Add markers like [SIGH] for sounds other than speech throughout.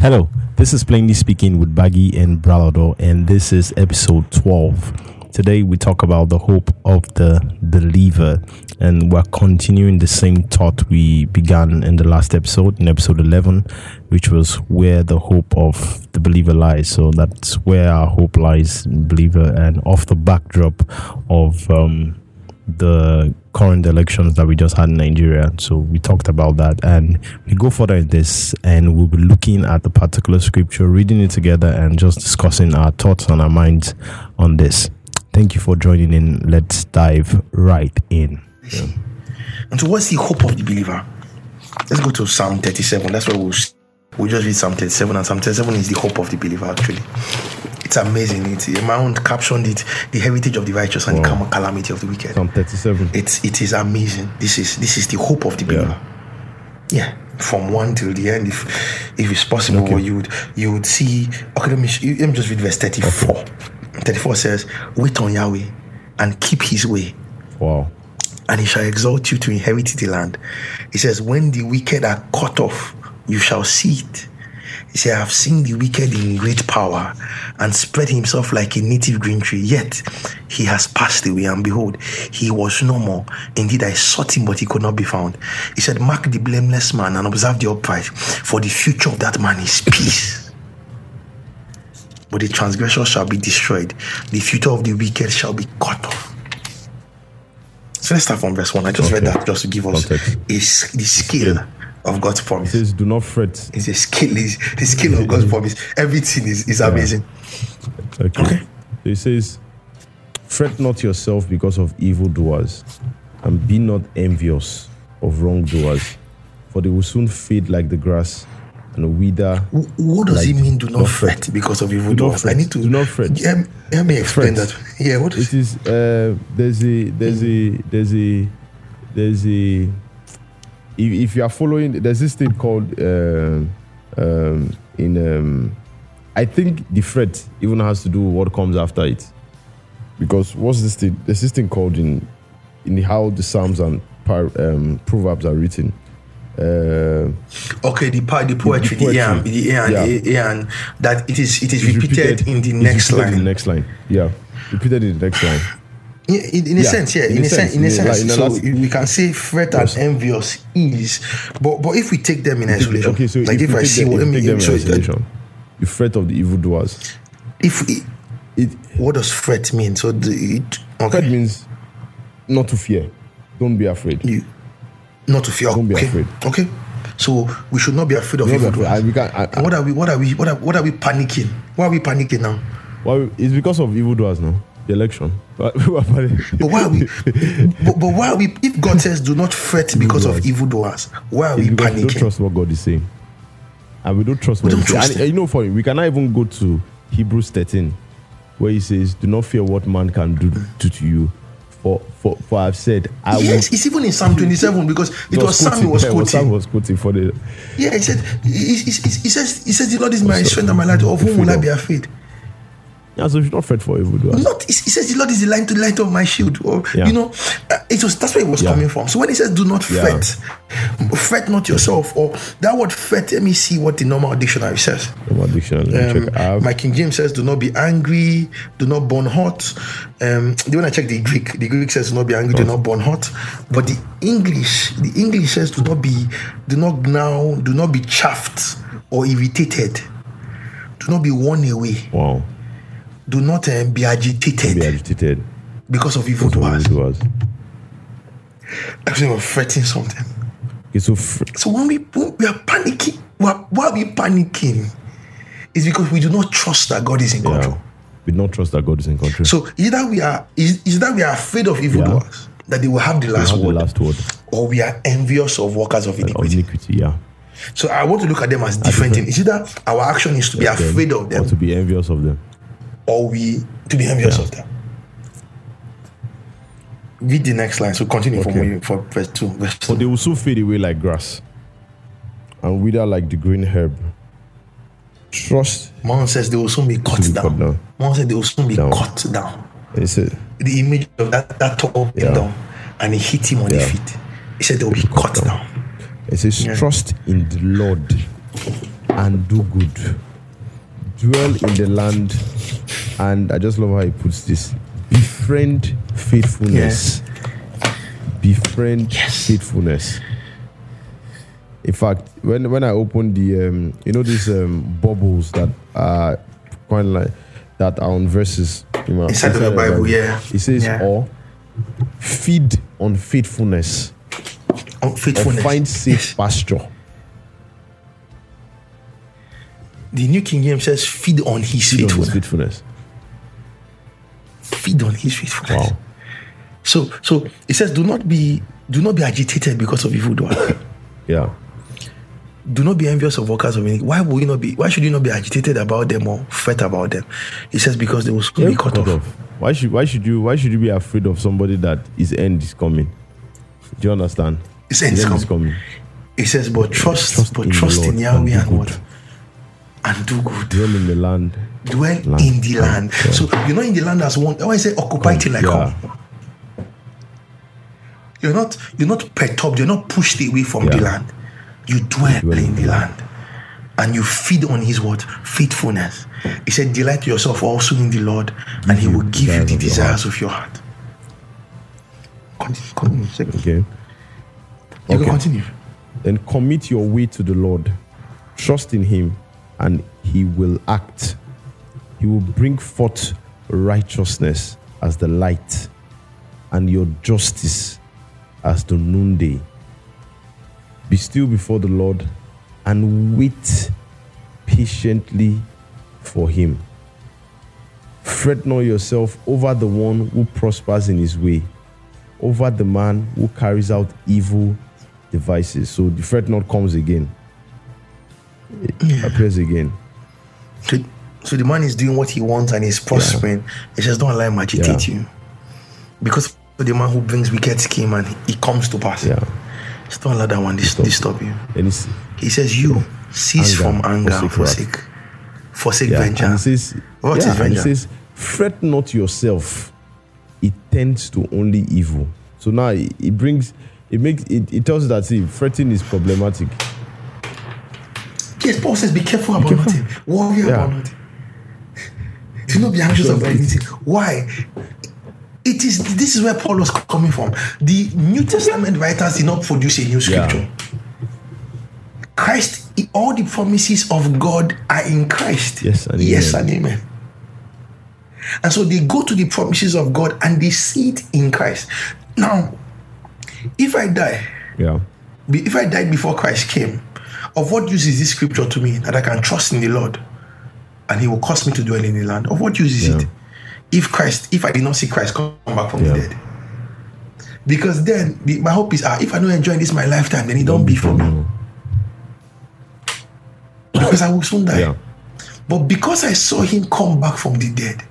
Hello, this is Plainly Speaking with Baggy and Bralado, and this is episode 12. Today we talk about the hope of the believer, and we're continuing the same thought we began in the last episode, in episode 11, which was where the hope of the believer lies. So that's where our hope lies, believer, and off the backdrop of um, the current elections that we just had in Nigeria. So we talked about that and we go further in this and we'll be looking at the particular scripture, reading it together and just discussing our thoughts and our minds on this. Thank you for joining in. Let's dive right in. And so what's the hope of the believer? Let's go to Psalm 37. That's where we'll we just read Psalm 37, and Psalm 37 is the hope of the believer, actually. It's amazing. It's Mount captioned it the heritage of the righteous and wow. the calamity of the wicked. Psalm 37. It's it is amazing. This is this is the hope of the believer. Yeah. yeah. From one till the end, if if it's possible, okay. you would you would see. Okay, let me let me just read verse 34. Okay. 34 says, Wait on Yahweh and keep his way. Wow. And he shall exalt you to inherit the land. He says, When the wicked are cut off, you shall see it. He said, I have seen the wicked in great power and spread himself like a native green tree. Yet he has passed away, and behold, he was no more. Indeed, I sought him, but he could not be found. He said, Mark the blameless man and observe the upright, for the future of that man is peace. But the transgressor shall be destroyed, the future of the wicked shall be cut off. So let's start from verse 1. I just okay. read that just to give us a, the scale. Yeah of God's promise. It says, "Do not fret." It's a skill. Is the skill of God's [LAUGHS] promise. Everything is is yeah. amazing. Okay. okay. It says, "Fret not yourself because of evildoers, and be not envious of wrongdoers, for they will soon fade like the grass." And the wither. What does like, it mean? Do not, not fret, fret because of evildoers. I need to. Do not fret. Yeah, let me explain fret. that. Yeah, what is it? Is uh, there's a there's a there's a there's a if, if you are following, there's this thing called uh, um, in. Um, I think the fret even has to do with what comes after it, because what's this thing? There's this thing called in in how the Psalms and um, Proverbs are written. Uh, okay, the part, the poetry, the, poetry. the, yeah, yeah. the yeah, that it is it is repeated, repeated, in the next line. In the next line, yeah, repeated in the next line. In, in a yeah, sense, yeah. In, in a sense, in a sense. Like, so last, we can say fret and envious is, but but if we take them in isolation, okay, so like if, if I see them, what take them in isolation, uh, you fret of the evildoers. If it, it, what does fret mean? So the, it, okay. fret means not to fear. Don't be afraid. You, not to fear. Don't okay. be afraid. Okay. So we should not be afraid of evildoers. what are we? What are we? What are, what are we panicking? Why are we panicking now? Well, it's because of evildoers now the election. but [LAUGHS] why we? but, but, why we? If God says, "Do not fret because of evildoers," why are it's we panicking? We don't trust what God is saying, and we don't trust. We don't trust and, uh, you know, for we cannot even go to Hebrews thirteen, where He says, "Do not fear what man can do to, to you." For, for, for I've said, I yes, will, it's even in Psalm 27 because it was, was Sam was [LAUGHS] quoting. Sam was quoting for the. Yeah, he said, he, he, he, he says, he says, the Lord is my strength and my light. Of whom will I be afraid? Yeah, so you should not fret for evil doers. Not, he says the Lord is the light to the light of my shield. Or, yeah. You know, uh, it was that's where it was yeah. coming from. So when he says, "Do not fret," fret not yourself, or that word "fret." Let me see what the normal dictionary says. Normal dictionary. Um, my King James says, "Do not be angry. Do not burn hot." Um, the one I check the Greek, the Greek says, "Do not be angry. Do not burn hot." But the English, the English says, "Do not be, do not now, do not be chaffed or irritated. Do not be worn away." Wow do not um, be agitated. Be agitated because of evil doers. Actually, we're fretting something. Okay, so fr- so when we when we are panicking, why are we panicking? It's because we do not trust that God is in yeah. control. We do not trust that God is in control. So either we are is, is that we are afraid of evil yeah. doers that they will have the last, have word, the last word, or we are envious of workers of iniquity. Of iniquity, yeah. So I want to look at them as different things. Is either our action is to be afraid of them, or to be envious of them we to be envious yeah. of them. Read the next line. So continue okay. from for verse two. Verse two. For they will soon fade away like grass, and wither like the green herb. Trust. Mom says they will soon be cut be down. down. Mom said they will soon be down. cut down. He said the image of that that tall yeah. down, and he hit him on yeah. the feet. He said they will be cut down. down. It says, yeah. "Trust in the Lord and do good. Dwell in the land, and I just love how he puts this befriend faithfulness. Befriend Yes. faithfulness. In fact, when when I opened the um, you know these um, bubbles that are kind of like that are on verses you know, Inside of the Bible, yeah. It says Yeah. or feed on faithfulness On or find safe pasture. The New King James says, feed on his Feed on his faithfulness. faithfulness. Feed on his faithfulness. Wow. So, so it says, do not be, do not be agitated because of evildoers. [LAUGHS] Yeah. do not be envious of workers of iniquity. Why will you not be? Why should you not be agitated about them or fret about them? He says because they will soon be cut, off. Why should why should you why should you be afraid of somebody that his end is coming? Do you understand? His end is is coming. coming. He says, but trust, Trust but in trust in Yahweh and and, what? And do good. Dwell in the land. Dwell Land. in the land. Yeah. So you're not in the land as one. Why I say occupy till I Yeah. come. You're not you're not perturbed, you're not pushed away from the land. You dwell, Dwell in the land. And you feed on his word, faithfulness. He said, Delight yourself also in the Lord, and he mm-hmm. will give you the desires of your heart. Continue, continue. second. Okay. You Okay. can continue. Then commit your way to the Lord. Trust in him and he will act. He will bring forth righteousness as the light and your justice as the noonday. Be still before the Lord and wait patiently for him. Fret not yourself over the one who prospers in his way, over the man who carries out evil devices. So the fret not comes again. It appears again. So, so the man is doing what he wants and he's prospering. He says, Don't allow him agitate Yeah. you. Because the man who brings wicked scheme and he comes to pass. Yeah. Just don't allow that one dis- disturb you. And it's He says, You cease Anger, from anger forsake forsake. Forsake yeah. And it vengeance. says, What is yeah, and it vengeance? says, fret not yourself. It tends to only evil. So now it, it brings it makes it, it tells you that see fretting is problematic. Yes, Paul says, Be careful about careful. nothing. Worry Yeah. about nothing. Do not be anxious about anything. Why? It is this is where Paul was coming from. The New Testament writers did not produce a new Yeah. scripture. Christ, all the promises of God are in Christ. Yes and yes amen. and amen. And so they go to the promises of God and they see it in Christ. Now, if I die, Yeah. if I died before Christ came, of what use is this scripture to me that I can trust in the Lord and He will cause me to dwell in the land? Of what use is Yeah. it? If Christ, if I did not see Christ come back from Yeah. the dead. Because then the, my hope is ah, if I don't enjoy this my lifetime, then it don't be for me. Because I will soon die. Yeah. But because I saw him come back from the dead,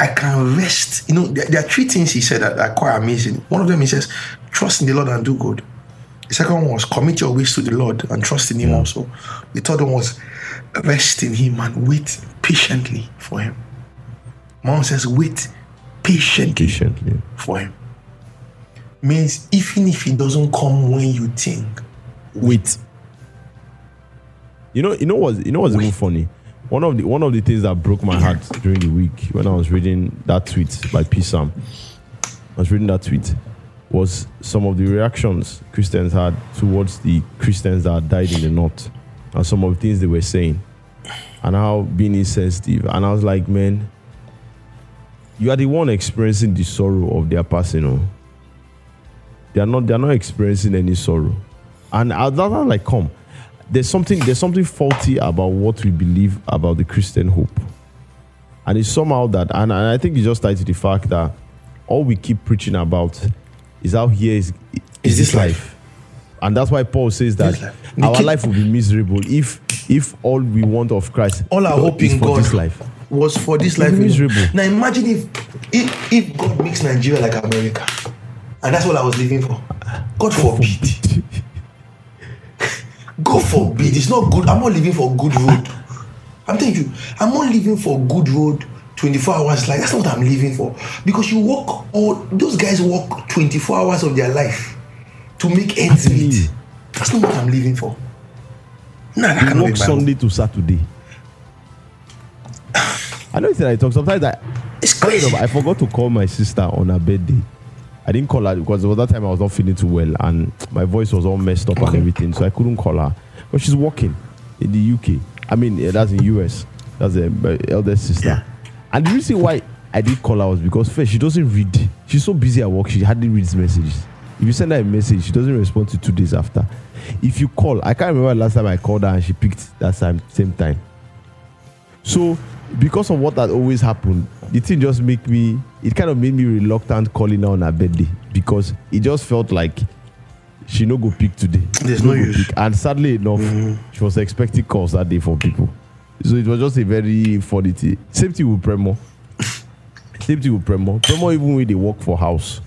I can rest. You know, there, there are three things he said that are quite amazing. One of them he says, trust in the Lord and do good. The second one was commit your ways to the Lord and trust in him mm. also. The third one was rest in him and wait patiently for him. Mom says, wait patiently Patiently. for him. Means even if he doesn't come when you think, Wait. You know, you know what you know what's even funny? One of the one of the things that broke my heart during the week when I was reading that tweet by P Sam. I was reading that tweet was some of the reactions Christians had towards the Christians that died in the north and some of the things they were saying and how being insensitive. And I was like, man, you are the one experiencing the sorrow of their passing. oh. They are not they are not experiencing any sorrow. And I was like, come, there's something there's something faulty about what we believe about the Christian hope. And it's somehow that and, and I think it's just tied to the fact that all we keep preaching about is out here is is this life. And that's why Paul says that life. Our life will be miserable if if all we want of Christ all our hope in for God this life. was for this life. miserable. Now imagine if, if if God makes Nigeria like America, and that's what I was living for. God forbid. [LAUGHS] God forbid. It's not good. I'm not living for good road. I'm telling you, I'm not living for good road 24 hours like that's not what I'm living for. Because you work all those guys work 24 hours of their life to make ends meet. That's not what I'm living for. No, cannot be works Bible. Sunday to Saturday. [SIGHS] I know it's I talk. Sometimes I, It's crazy. I forgot to call my sister on her birthday. I didn't call her because it was that time I was not feeling too well and my voice was all messed up and everything, so I couldn't call her. But she's working in the UK. I mean, yeah, that's in US. That's my eldest sister. Yeah. And the reason why I did call her was because first she doesn't read. She's so busy at work, she hardly reads messages. If you send her a message, she doesn't respond to two days after. If you call, I can't remember the last time I called her and she picked that same same time. So because of what had always happened, the thing just make me it kind of made me reluctant calling her on her birthday because it just felt like she no go pick today. There's no go use. pick. And sadly enough, she was expecting calls that day from people. So it was just a very funny thing. Same thing with Premo. [LAUGHS] Same thing with Premo. Premo even when they work for house.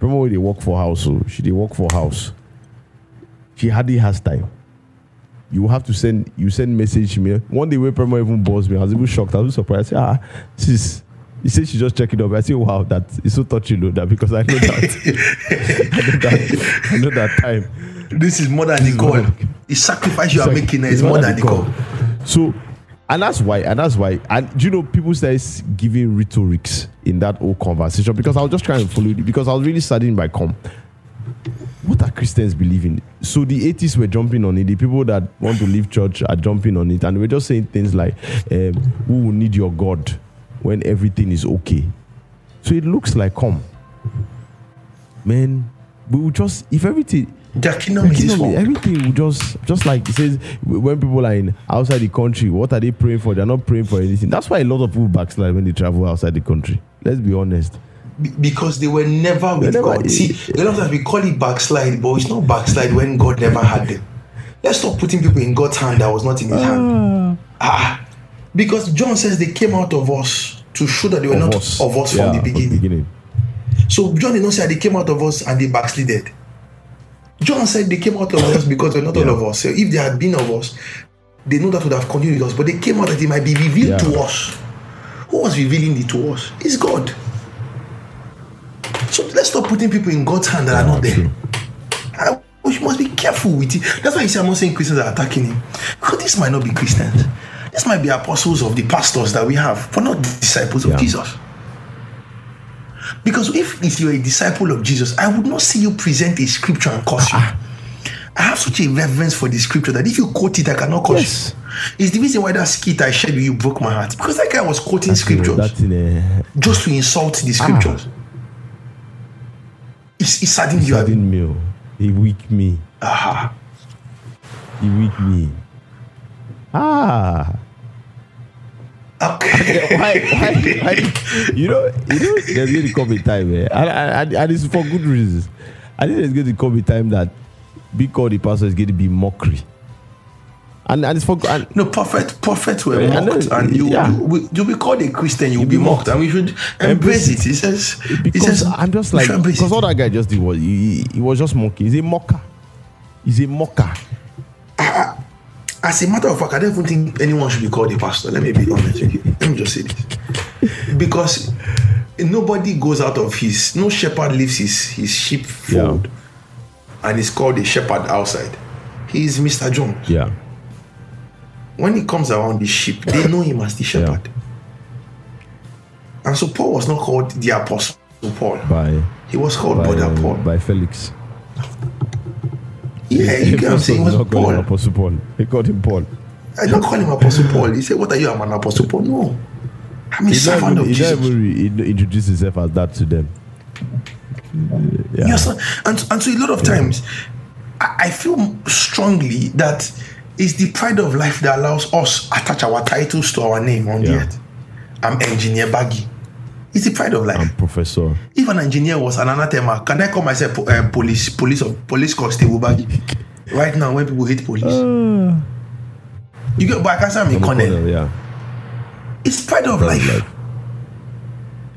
Premo when they work for house, so she they work for house. She hardly has time you have to send you send message to me. One day when Premo even buzzed me, I was even shocked. I was surprised. I said, ah, sis. He said she just check it up. I said, wow, that is so touching though, that because I know that [LAUGHS] I know that I know that time. This is more than the call. more The sacrifice you are making it's is more than the call. So and that's why, and that's why, and you know people started giving rhetorics in that whole conversation because I was just trying to follow it because I was really studying by com. What are Christians believing? So the atheists were jumping on it. The people that want to leave church are jumping on it, and we're just saying things like, um, "Who will need your God when everything is okay?" So it looks like, come, man, we will just if everything Their kingdom is Kingdom, world. everything will just just like it says when people are in outside the country what are they praying for they're not praying for anything that's why a lot of people backslide when they travel outside the country let's be honest Be- because they were never with never- God. See, a lot of times we call it backslide, but it's not backslide when God never had them. Let's stop putting people in God's hand that was not in His hand. Ah, because John says they came out of us to show that they were not of us Yeah, from the beginning. So John did not say they came out of us and they backslided. John said they came out of us because they're not all of us. So if they had been of us, they know that would have continued with us. But they came out that it might be revealed Yeah. to us. Who was revealing it to us? It's God. So let's stop putting people in God's hand that are not there. I- we must be careful with it. That's why you see, I'm not saying Christians are attacking him. Because this might not be Christians. This might be apostles of the pastors that we have, but not disciples of Jesus. Because if, if you're a disciple of Jesus, I would not see you present a scripture and curse you. I have such a reverence for the scripture that if you quote it, I cannot curse Yes. you. It's the reason why that skit I shared with you broke my heart. Because that guy was quoting scriptures that's in a just to insult the scriptures. It's, it's saddened you. Abi. me. he weak me Aha. he weak me ah Okay. [LAUGHS] why, why, why, you know, you know, there's going to come a time, eh? and, and, and it's for good reasons. I think there's going to come a time that being called the pastor is going to be mockery, and and it's for and No, prophet, prophets were mocked, and you, yeah. you, will- you'll be called a Christian. You'll You'll be be mocked, mocked. and we should embrace it. He says, he says, I'm just like because all that guy just did was he, he, he was just mocking. He's a mocker. He's a mocker. As a matter of fact, I don't even think anyone should be called a pastor. Let me be honest with you. Let me just say this, because nobody goes out of his. No shepherd leaves his his sheepfold, and is called a shepherd outside. He is Mr. Jones. Yeah, when he comes around the sheep, they know him as the shepherd. And so Paul was not called the apostle Paul. by He was called by, brother Paul. by Felix. Yeah, you get what I'm saying? He was Not call him Paul. Apostle Paul. They called him Paul. I don't call him apostle Paul. He said, What are you? I'm an apostle Paul. No. I'm a He never, servant of he Jesus. never he introduced himself as that to them. Yeah. Yes, and, and so a lot of times I, I feel strongly that it's the pride of life that allows us attach our titles to our name on the earth. I'm engineer Baggy. It's the pride of life. I'm professor. if an engineer was an anathema, can I call myself po- uh, police, police of police constable baggy? right now, when people hate police, you get. But I can say I'm a colonel. yeah. It's pride of Pride of life. life.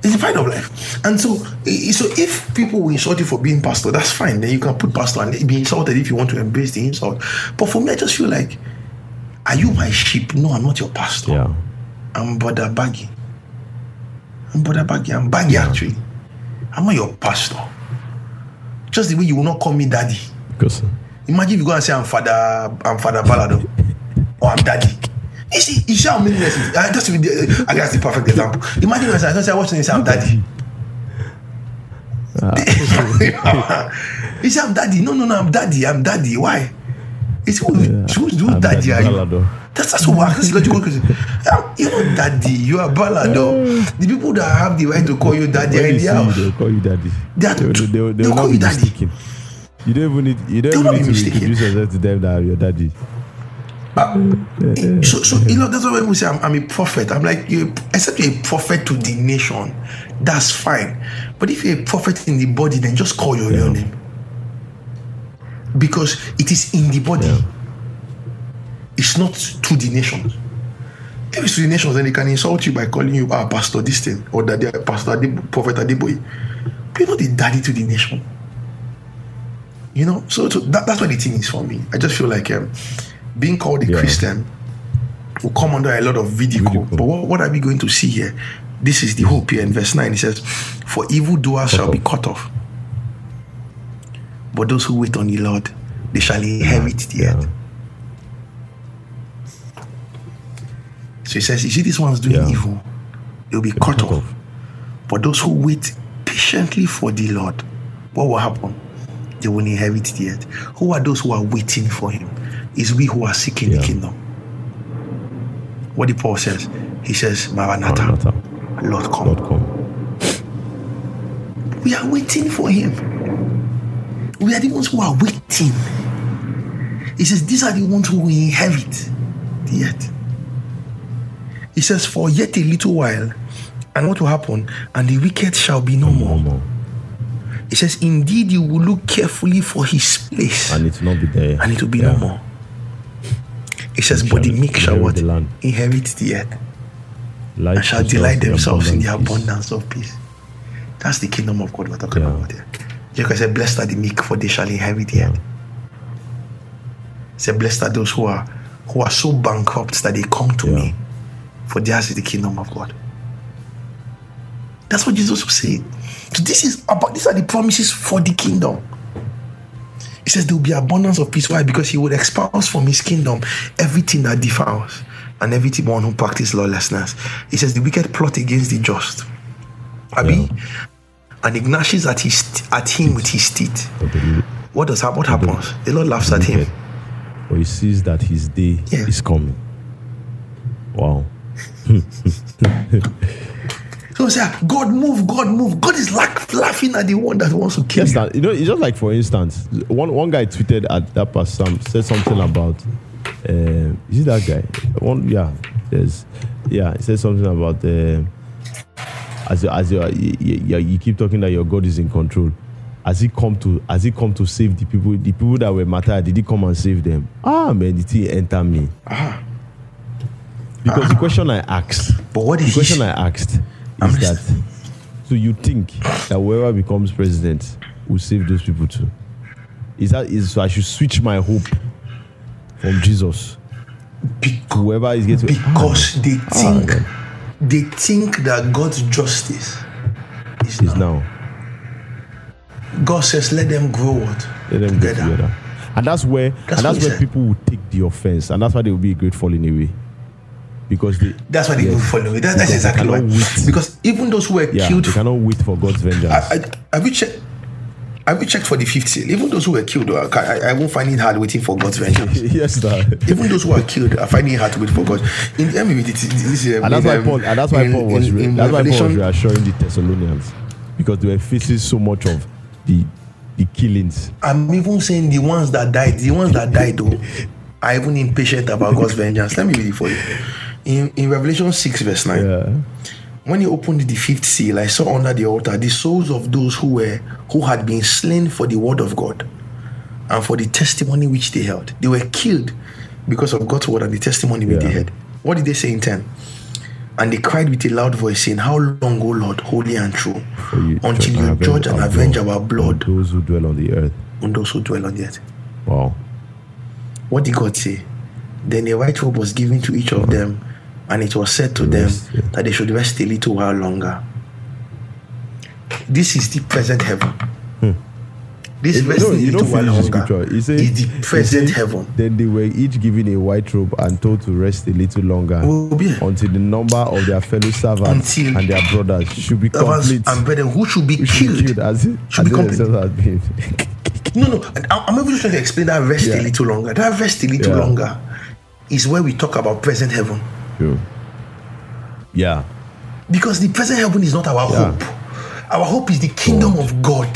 It's a pride of life. And so, so if people will insult you for being pastor, that's fine. Then you can put pastor and be insulted if you want to embrace the insult. But for me, I just feel like, are you my sheep? No, I'm not your pastor. Yeah. I'm brother baggy. I'm brother baggy. I'm baggy actually. I'm not your pastor. Just the way you will not call me daddy. Because Imagine if you go and say I'm father, I'm father Balado. or I'm daddy. You see, you see how years it- I just I guess the perfect example. Imagine when I say watching this, I'm daddy. [LAUGHS] you say I'm daddy. No, no, no, I'm daddy. I'm daddy. Why? It's who, who I'm daddy are you? That's that's what that's logical question. Um, You're not daddy. You are balado. The people that have the right to call you daddy are When they you, house. they'll call you daddy. They are They will- they will- they they'll call you daddy. mistaken. You don't even need. You don't even need to mistaken. introduce yourself to them that you're daddy. But So, so you know that's why we say I'm, I'm a prophet. I'm like, you except you're a prophet to the nation, that's fine. But if you're a prophet in the body, then just call your real name because it is in the body. Yeah. It's not to the nations. If it's to the nations, then they can insult you by calling you ah, pastor this thing or that they're pastor Adebo, prophet Adeboye. But you're not the daddy to the nation. You know, so, so that, that's what the thing is for me. I just feel like um, being called a Yeah. Christian will come under a lot of ridicule. Ridicule. But what, what are we going to see here? This is the hope here in verse 9. It says, For evildoers shall be cut off. But those who wait on the Lord, they shall inherit the earth. So he says, You see, these ones doing Yeah. evil, they'll be cut, cut off. off. But those who wait patiently for the Lord, what will happen? They will inherit the earth. Who are those who are waiting for him? Is we who are seeking the kingdom. What the Paul says, he says, Maranatha, Maranatha. Lord come. Lord come. We are waiting for him. We are the ones who are waiting. He says, These are the ones who will inherit the earth. He says, For yet a little while, and what will happen? And the wicked shall be no more. He says, Indeed, you will look carefully for his place, And it will not be there. and it will be Yeah. no more. He says, But the meek shall inherit what? the. Inherit the earth, Life and shall delight themselves in the abundance of peace. That's the kingdom of God we're talking Yeah. about here. Jacob said, Blessed are the meek, for they shall inherit the earth. He said, Blessed are those who are who are so bankrupt that they come to Yeah. me, for theirs is the kingdom of God. That's what Jesus was saying. So this is about these are the promises for the kingdom. He says there will be abundance of peace. Why? Because he would expose from his kingdom everything that defiles and everything one who practices lawlessness. He says the wicked plot against the just. Abi, and he gnashes at his at him with his teeth. What does happen? what happens? The Lord laughs at him. But he sees that his day Yeah. is coming. Wow. [LAUGHS] So say, God move, God move. God is like laughing at the one that wants to kill Yes, you. that, you know, it's just like for instance, one one guy tweeted at that person said something about uh, is it that guy? One yeah, there's yeah, he said something about uh, as you, as you, you, you, keep talking that your God is in control. Has he come to has he come to save the people? The people that were martyred, did he come and save them? Ah man, did he enter me? Ah. Because the question I asked But what is the question? I asked I'm is that listening. so you think that whoever becomes president will save those people too? Is that is so I should switch my hope from Jesus Be- to whoever is getting because they Ah, think then. They think that God's justice is now. now God says, let them grow what? let them get together. And that's where That's and that's where said. people will take the offense, and that's why they will be a great falling away. Because they That's why they Yes. will follow it. That, that's exactly why. wait. Because even those who were yeah, killed, they cannot wait for God's vengeance. I, I, have you checked? Have you checked for the fifth seal? Even those who were killed, I, I, I won't find it hard waiting for God's vengeance. [LAUGHS] yes, that. Even those who are killed are finding it hard to wait for God. In me read it. This is, uh, and that's why um, Paul, and that's why in- Paul was, in- re- in that's why Paul was reassuring the Thessalonians because they were facing so much of the the killings. I'm even saying the ones that died, the ones that died though, [LAUGHS] are even impatient about God's vengeance. Let me read it for you. In, in Revelation 6, verse 9, Yeah, when he opened the fifth seal, I saw under the altar the souls of those who were who had been slain for the word of God and for the testimony which they held. They were killed because of God's word and the testimony which they Yeah. had. What did they say in 10? And they cried with a loud voice, saying, How long, O Lord, holy and true, you until you judge and avenge our blood on those who dwell on the earth. on those who dwell on the earth? Wow. What did God say? Then a white robe was given to each of mm-hmm. them, and it was said to them that they should rest a little while longer. This is the present heaven. Hmm. This If- resting no, you little while longer scripture. It is the present says, heaven. Then they were each given a white robe and told to rest a little longer until the number of their fellow servants Until- and their brothers should be complete. and brethren who should be Which should be killed. as, should as be complete. been. [LAUGHS] No, no. I'm even trying to explain that rest Yeah. a little longer. That rest a little Yeah. longer is where we talk about present heaven. Yeah. Because the present heaven is not our Yeah. hope. Our hope is the kingdom of God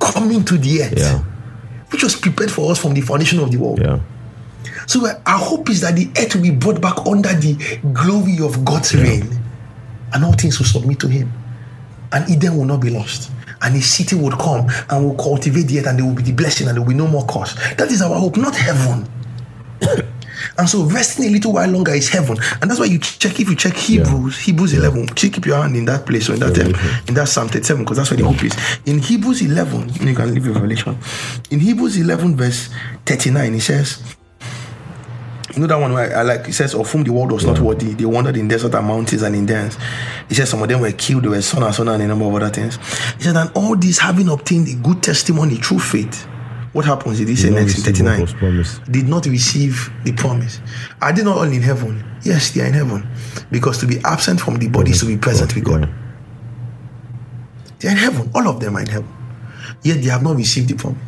coming to the earth, Yeah. which was prepared for us from the foundation of the world. Yeah. So uh, our hope is that the earth will be brought back under the glory of God's reign, and all things will submit to Him, and Eden will not be lost. And His city would come and will cultivate the earth, and there will be the blessing, and there will be no more curse. That is our hope, not heaven. [COUGHS] and so resting a little while longer is heaven, and that's why you check. If you check Hebrews, Hebrews eleven, check keep your hand in that place or in that um, Revelation. in that Psalm thirty-seven, because that's where the hope is. In Hebrews eleven, you can leave your revelation. In Hebrews eleven, verse thirty-nine, it says. You know that one where I like it says, Of whom the world was not worthy, they wandered in desert and mountains and in dens. He says some of them were killed, they were son and son and a number of other things. He said, And all this having obtained a good testimony through faith. What happens? Did he say next in 39? Did not receive the promise. Are they not all in heaven? Yes, they are in heaven. Because to be absent from the body is to be present with God. They are in heaven. All of them are in heaven. Yet they have not received the promise.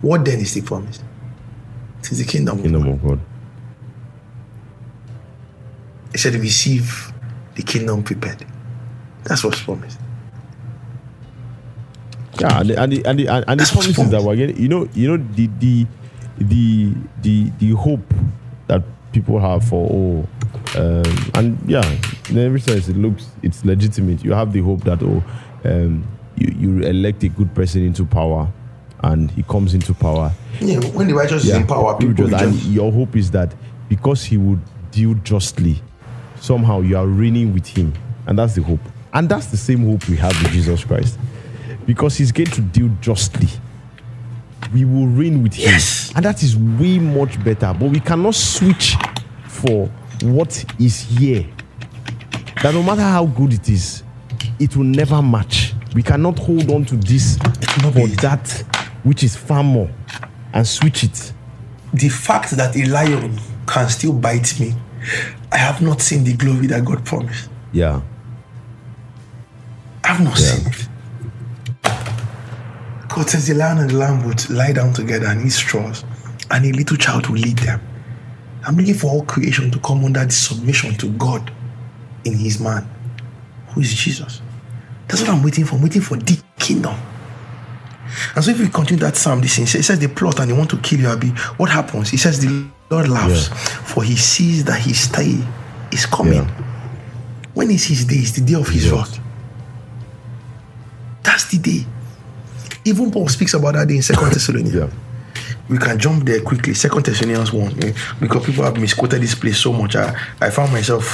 What then is the promise? It is the kingdom. of Kingdom of God. He said, receive the kingdom prepared. That's what's promised. Yeah, and the, and the, and the, and the what's [LAUGHS] promises that we're getting, you know, you know the the the the the hope that people have for oh, um, and yeah, in every sense it looks it's legitimate. You have the hope that oh, um, you you elect a good person into power, and he comes into power. Yeah, when the righteous is in power, people just- and your hope is that because he would deal justly, somehow you are reigning with him, and that's the hope. And that's the same hope we have with Jesus Christ, because he's going to deal justly. We will reign with him, Yes. and that is way much better. But we cannot switch for what is here. That no matter how good it is, it will never match. We cannot hold on to this for that which is far more and switch it. The fact that a lion can still bite me, I have not seen the glory that God promised. Yeah. I have not seen it. God says the lion and the lamb would lie down together and eat straws, and a little child will lead them. I'm looking for all creation to come under the submission to God in His man, who is Jesus. That's what I'm waiting for. I'm waiting for the kingdom. And so, if we continue that psalm, this thing, it says they plot and they want to kill you, Abi. What happens? He says the Lord laughs, for He sees that His day is coming. Yeah. When is His day? It's the day of His Yes. wrath. That's the day. Even Paul speaks about that in Second [COUGHS] Thessalonians. Yeah. We can jump there quickly. Second Thessalonians 1. eh, Because people have misquoted this place so much. I, I found myself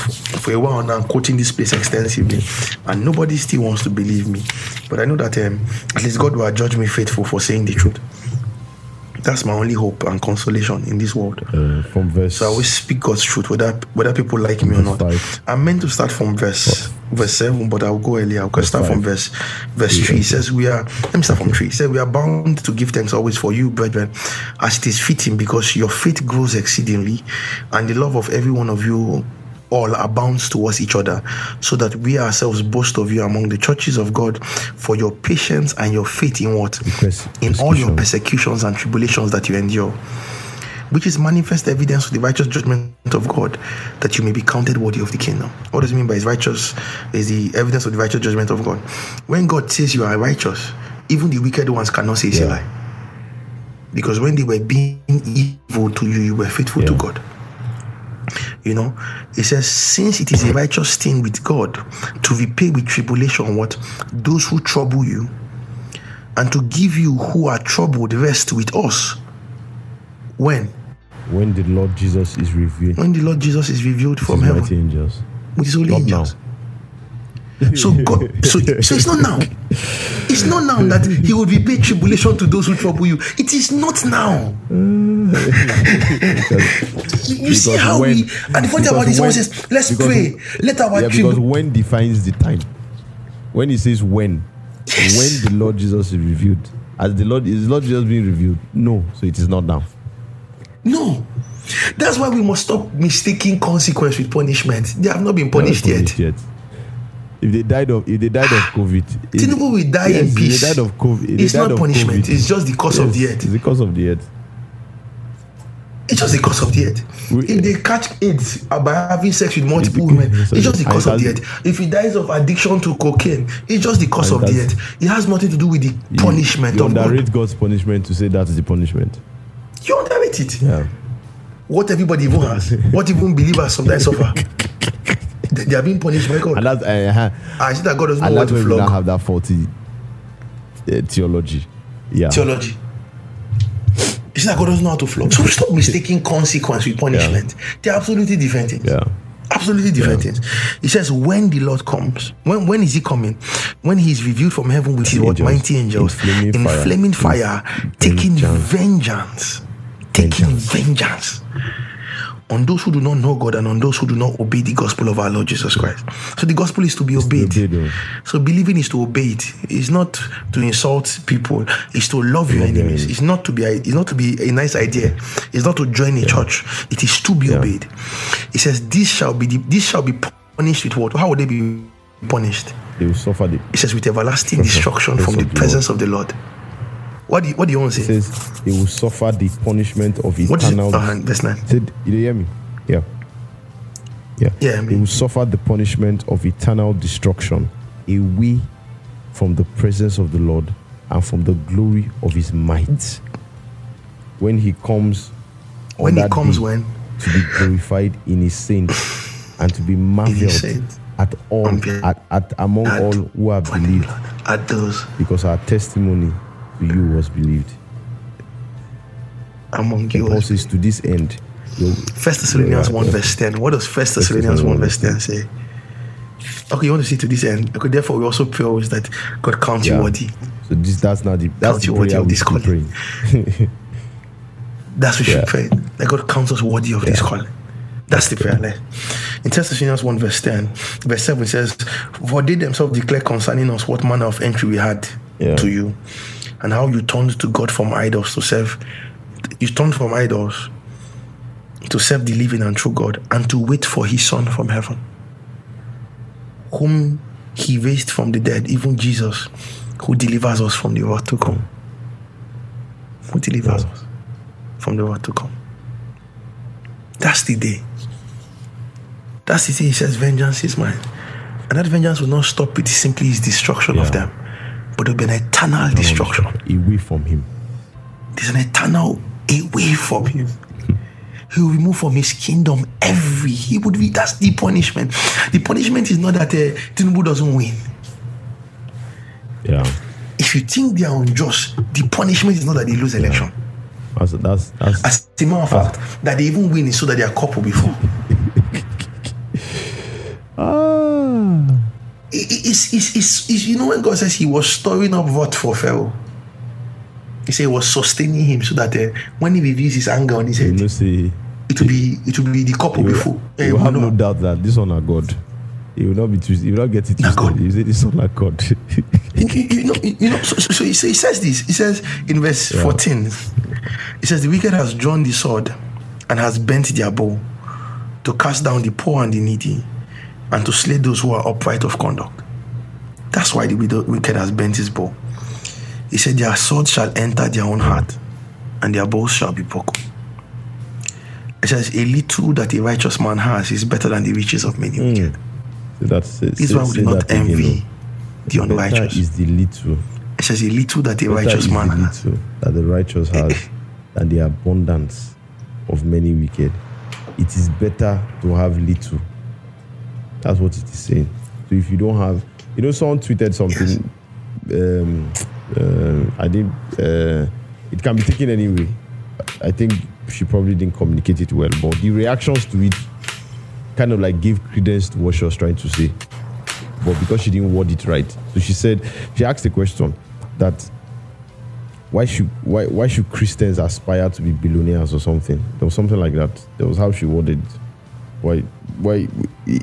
for a while now quoting this place extensively. And nobody still wants to believe me. But I know that um, at least God will judge me faithful for saying the truth. That's my only hope and consolation in this world. Uh, from verse. So I always speak God's truth, whether whether people like me or not. five. I'm meant to start from verse verse seven, but I'll go earlier. I'll start from five. verse verse three. It says we are. Let me start from three. It says we are bound to give thanks always for you, brethren, as it is fitting, because your faith grows exceedingly, and the love of every one of you all abounds towards each other, so that we ourselves boast of you among the churches of God for your patience and your faith in what Pers- in all your persecutions and tribulations that you endure which is manifest evidence of the righteous judgment of God, that you may be counted worthy of the kingdom. What does it mean by his righteous? Is the evidence of the righteous judgment of God. When God says you are righteous, even the wicked ones cannot say it's a lie. Because when they were being evil to you, you were faithful to God. You know, it says, since it is a righteous thing with God to repay with tribulation what those who trouble you, and to give you who are troubled rest with us. When? when the Lord Jesus is revealed when the Lord Jesus is revealed from heaven mighty angels. with his holy Not angels. So God, so, so it's not now. It's not now that He will repay tribulation to those who trouble you. It is not now. you you see how when- we and the funny about this one says, let's pray. Let our Yeah, because when defines the time. When he says when, Yes. When the Lord Jesus is revealed, as the Lord is Lord Jesus being revealed? No, so it is not now. No. That's why we must stop mistaking consequence with punishment. They have not been are not punished, yet. yet. If they died of if they died of COVID, if- Tinubu will die yes, in if peace. They died of COVID. It's not punishment. COVID, It's just the cause of the yes, earth. It's the cause of the earth. It's just the cause of the earth. We- if they catch AIDS by having sex with multiple women, it's just the cause of the earth. If he dies of addiction to cocaine, it's just the cause of the earth. It has nothing to do with the punishment you of God. God's punishment to say that is the punishment. You underrate it. Yeah. What everybody even has, what even believers sometimes suffer. [LAUGHS] they, are being punished by God. And that's uh, I see that God doesn't and that's to why we now flog. have that faulty uh, theology. Yeah. Theology. You see that God doesn't know how to flog. So stop mistaking consequence with punishment. They're absolutely different things. Yeah. Absolutely different things. He says, when the Lord comes, when when is he coming? When he is revealed from heaven with his what mighty angels In flaming in fire. flaming fire, taking vengeance. vengeance. Taking vengeance on those who do not know God and on those who do not obey the gospel of our Lord Jesus Christ. So the gospel is to be obeyed. oh. So believing is to obey it. It's not to insult people. It's to love your enemies. It's not to be. A, it's not to be a nice idea. It's not to join a church. It is to be obeyed. It says, "This shall be. The, this shall be punished with what? How would they be punished? They will suffer the It says with everlasting [LAUGHS] destruction from the of the presence of the Lord. What do you, What do you want to it say? says they will suffer the punishment of eternal. What is it? Uh, verse nine. Said, you hear me? Yeah. Yeah. Yeah, I They mean- will suffer the punishment of eternal destruction away from the presence of the Lord and from the glory of his might. When he comes When he comes, when to be glorified in his saints and to be marveled at all at, at among at- all who have believed at those because our testimony to you was believed. among you. Paul says to this end, First Thessalonians Yeah, 1 yeah. verse 10. What does First Thessalonians 1 verse 10 say? Okay, you want to see to this end. Okay, therefore we also pray always that God counts you worthy. So this that's not the that's Count the prayer of this calling. [LAUGHS] That's what we Yeah. should pray. That God counts us worthy of this calling. That's the prayer. Like, in 1 Thessalonians 1 verse 10, verse 7 says, For they themselves declare concerning us what manner of entry we had Yeah. to you, and how you turned to God from idols to serve. You turned from idols to serve the living and true God, and to wait for his Son from heaven, whom he raised from the dead, even Jesus, who delivers us from the wrath to come. Who delivers us from the wrath to come. That's the day. That's the day he says, Vengeance is mine. And that vengeance will not stop with simply his destruction of them, but it will be an eternal destruction. away from him. There's an eternal away from him. He will remove from his kingdom every. He would be. That's the punishment. The punishment is not that uh, Tinubu doesn't win. Yeah. If you think they are unjust, the punishment is not that they lose election. That's that's that's As a matter of fact, that they even win is so that their cup will be full. [LAUGHS] ah it's, it's, it's, it's, you know when God says he was storing up what for Pharaoh? He said he was sustaining him so that uh, when he reveals his anger on his you head, know say it will be it will be the cup will be full. Eh, you we have no doubt that this one are God. He will not be twisted. He will not get it Na God. twisted. You say this one are God. you, you- you know, you know. So, so, he, he says this. He says in verse Yeah. fourteen. He says the wicked has drawn the sword and has bent their bow to cast down the poor and the needy, and to slay those who are upright of conduct. That's why the widow- wicked has bent his bow. He said, Their sword shall enter their own heart, and their bows shall be broken. It says, A little that a righteous man has is better than the riches of many wicked. Hmm. so that's it. This Say- one we say do not again, envy oh. the oh. Better unrighteous. is the little. It says, A little that a Better righteous man the has. that the righteous [LAUGHS] has than the abundance of many wicked. It is better to have little. That's what it is saying. So if you don't have, you know, someone tweeted something. Um, uh, I think uh, it can be taken anyway. I think she probably didn't communicate it well, but the reactions to it kind of like gave credence to what she was trying to say. But because she didn't word it right, so she said she asked the question that why should why why should Christians aspire to be billionaires or something? There was something like that. That was how she worded. it. Why why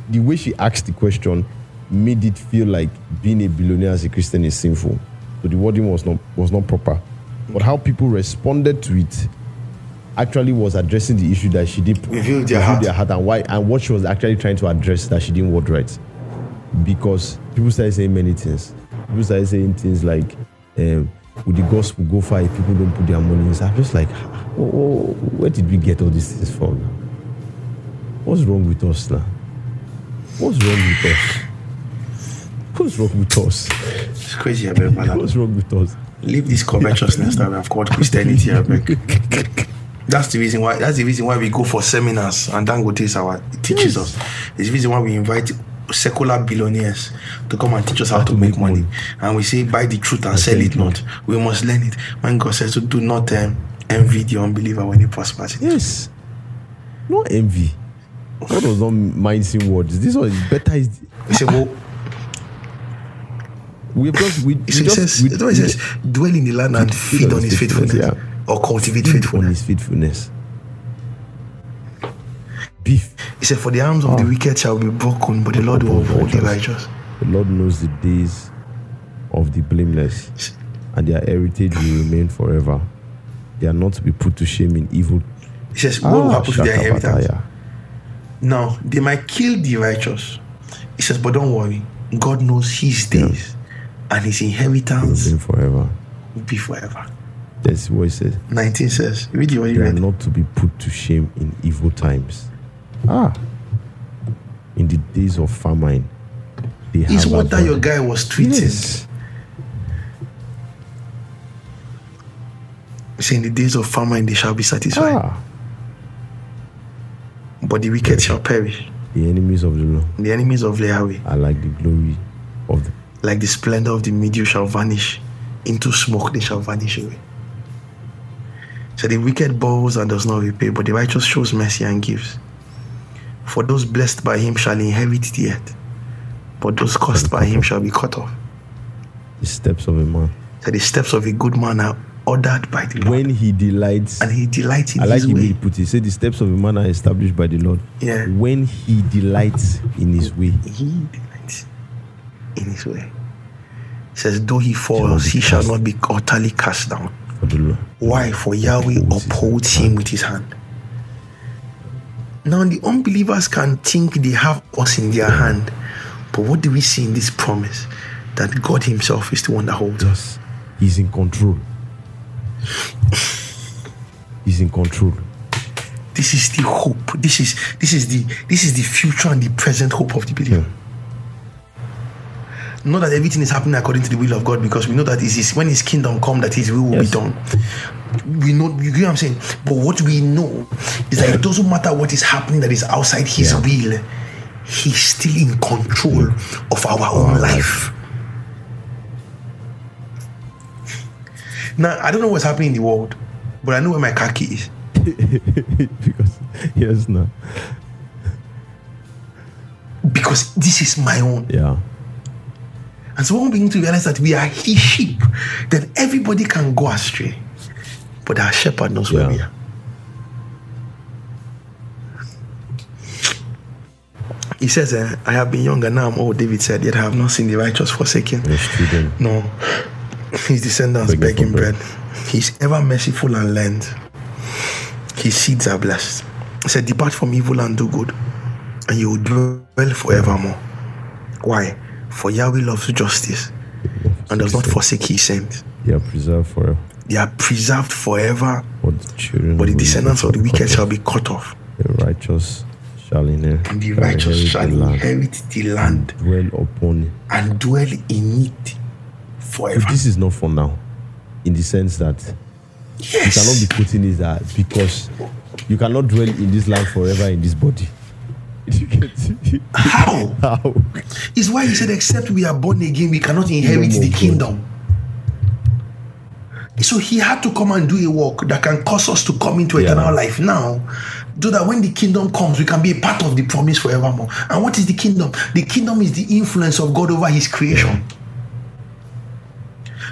the way she asked the question made it feel like being a billionaire as a Christian is sinful. So the wording was not was not proper. But how people responded to it actually was addressing the issue that she did Reveal their heart. their heart and why and what she was actually trying to address that she didn't word right. Because people started saying many things. People started saying things like, um, "Would the gospel go far if people don't put their money in?" I'm just like, oh, oh, where did we get all these things from? What's wrong with us now? What's wrong with us? What's wrong with us? It's crazy, I man. What's wrong with us? Leave this covetousness that we have called Christianity, I beg. That's the reason why. That's the reason why we go for seminars and Dangote is our teaches Yes. us. It's the reason why we invite secular billionaires to come and teach us how, to, make, money. And we say, buy the truth and sell it not. We must learn it. When God says to do not um, envy the unbeliever when he prospers. Yes. No envy. God does not mind seeing words. This one is better. Is We say, well, we just we, we just says, we, it says, dwell in the land and feed on his faithfulness. yeah. Or cultivate feed on faithfulness. his faithfulness. Beef. He said, For the arms of the Ah. wicked shall be broken, but the Lord will uphold the righteous. The Lord knows the days of the blameless, and their heritage will remain forever. They are not to be put to shame in evil. He says, What will Ah, happen to their inheritance? Shakabataya. Now, they might kill the righteous. He says, But don't worry. God knows his days, and his inheritance Remain forever. will be forever. That's what it says. 19 says, Read it what you They are not to be put to shame in evil times. Ah. In the days of famine, they It's have what that your guy was tweeting. Yes. He In the days of famine, they shall be satisfied, Ah. But the wicked shall perish. The enemies of the Lord The enemies of Yahweh, are like the glory of the like the splendor of the meteor, shall vanish. Into smoke, they shall vanish away. So the wicked borrows and does not repay, but the righteous shows mercy and gives. For those blessed by him shall inherit the earth, but those cursed by him shall be cut off. the steps of a man. So the steps of a good man are ordered by the Lord, When he delights, and he delights in I like his the way he put it. Say the steps of a man are established by the Lord. Yeah. When he delights in his way, He delights in his way. He says, though he falls, he shall not be utterly cast down. for the Lord. Why? For Yahweh Upholds upholds him with his hand. Now, the unbelievers can think they have us in their hand, but what do we see in this promise? That God Himself is the one that holds us. He's in control. [LAUGHS] He's in control. This is the hope. This is this is the this is the future and the present hope of the believer. Not that everything is happening according to the will of God, because we know that is his, when His kingdom come, that His will will Yes. be done. We know, you get what I'm saying. But what we know is that it doesn't matter what is happening that is outside His Yeah. will. He's still in control of our own life. Now I don't know what's happening in the world, but I know where my car key is. [LAUGHS] because yes, now because this is my own. yeah. And so when we begin to realize that we are his sheep, then everybody can go astray. But our shepherd knows where we are. He says, eh, I have been young and now I'm old, David said, yet I have not seen the righteous forsaken. Children. No, his descendants Begging begging bread. bread. He's ever merciful and lends. His seeds are blessed. He said, Depart from evil and do good, and you will dwell forevermore. Why? For Yahweh loves justice and does not forsake his saints. They are preserved forever. They are preserved forever, But the children but the descendants of the wicked shall be cut off. The righteous shall inherit. And the righteous shall inherit the land Dwell upon it. and dwell in it forever. This is not for now, in the sense that you cannot be putting it that because you cannot dwell in this land forever in this body. [LAUGHS] You get it? How? How? Is why he said, except we are born again, we cannot inherit the kingdom. So he had to come and do a work that can cause us to come into Yeah. eternal life now. So that when the kingdom comes, we can be a part of the promise forevermore. And what is the kingdom? The kingdom is the influence of God over his creation.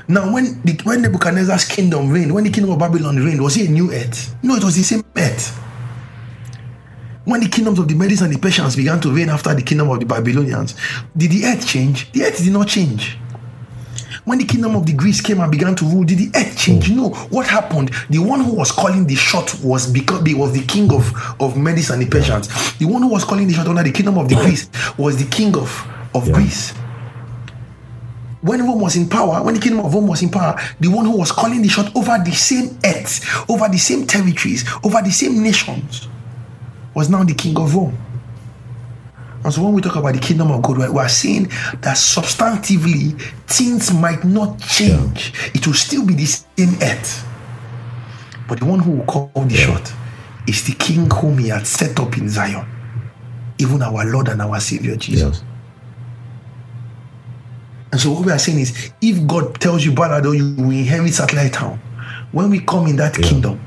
Now, when the, when Nebuchadnezzar's kingdom reigned, when the kingdom of Babylon reigned, was it a new earth? No, it was the same earth. When the kingdoms of the Medes and the Persians began to reign after the kingdom of the Babylonians, did the earth change? The earth did not change. When the kingdom of the Greeks came and began to rule, did the earth change? No. What happened? The one who was calling the shot was because he was the king of, of Medes and the Persians. The one who was calling the shot under the kingdom of the Greeks was the king of, of Yeah. Greece. When Rome was in power, when the kingdom of Rome was in power, the one who was calling the shot over the same earth, over the same territories, over the same nations, was now the king of Rome. And so when we talk about the kingdom of God, we we are saying that substantively things might not change. It will still be the same earth. But the one who will call the shot is the king whom he had set up in Zion. Even our Lord and our Savior Jesus. Yes. And so what we are saying is, if God tells you, brother, you will inherit satellite town, when we come in that Yeah. kingdom,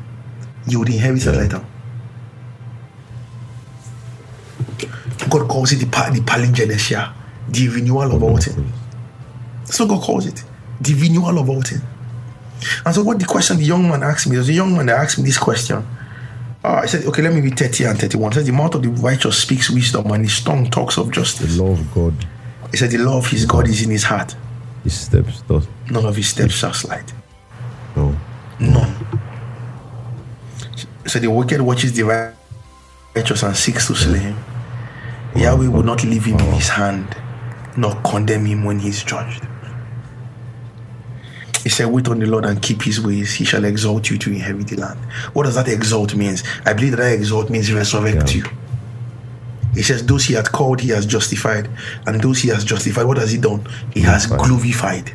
you will inherit satellite town. God calls it the, the palingenesia, the renewal of all things. That's what God calls it, the renewal of all things. And so, what the question the young man asked me, there was a young man that asked me this question. Uh, I said, okay, let me read 30 and 31. It says, The mouth of the righteous speaks wisdom, and his tongue talks of justice. The law of God, He said, The law of his God is in his heart. his steps does None of his steps shall slide. no. None. So the wicked watches the righteous and seeks to slay him. Yahweh will not leave him in his hand, nor condemn him when he is judged. He said, Wait on the Lord and keep his ways. He shall exalt you to inherit the land. What does that exalt means? I believe that, that exalt means resurrect Yeah. you. He says, Those he had called, he has justified. And those he has justified, what has he done? He has Glorified.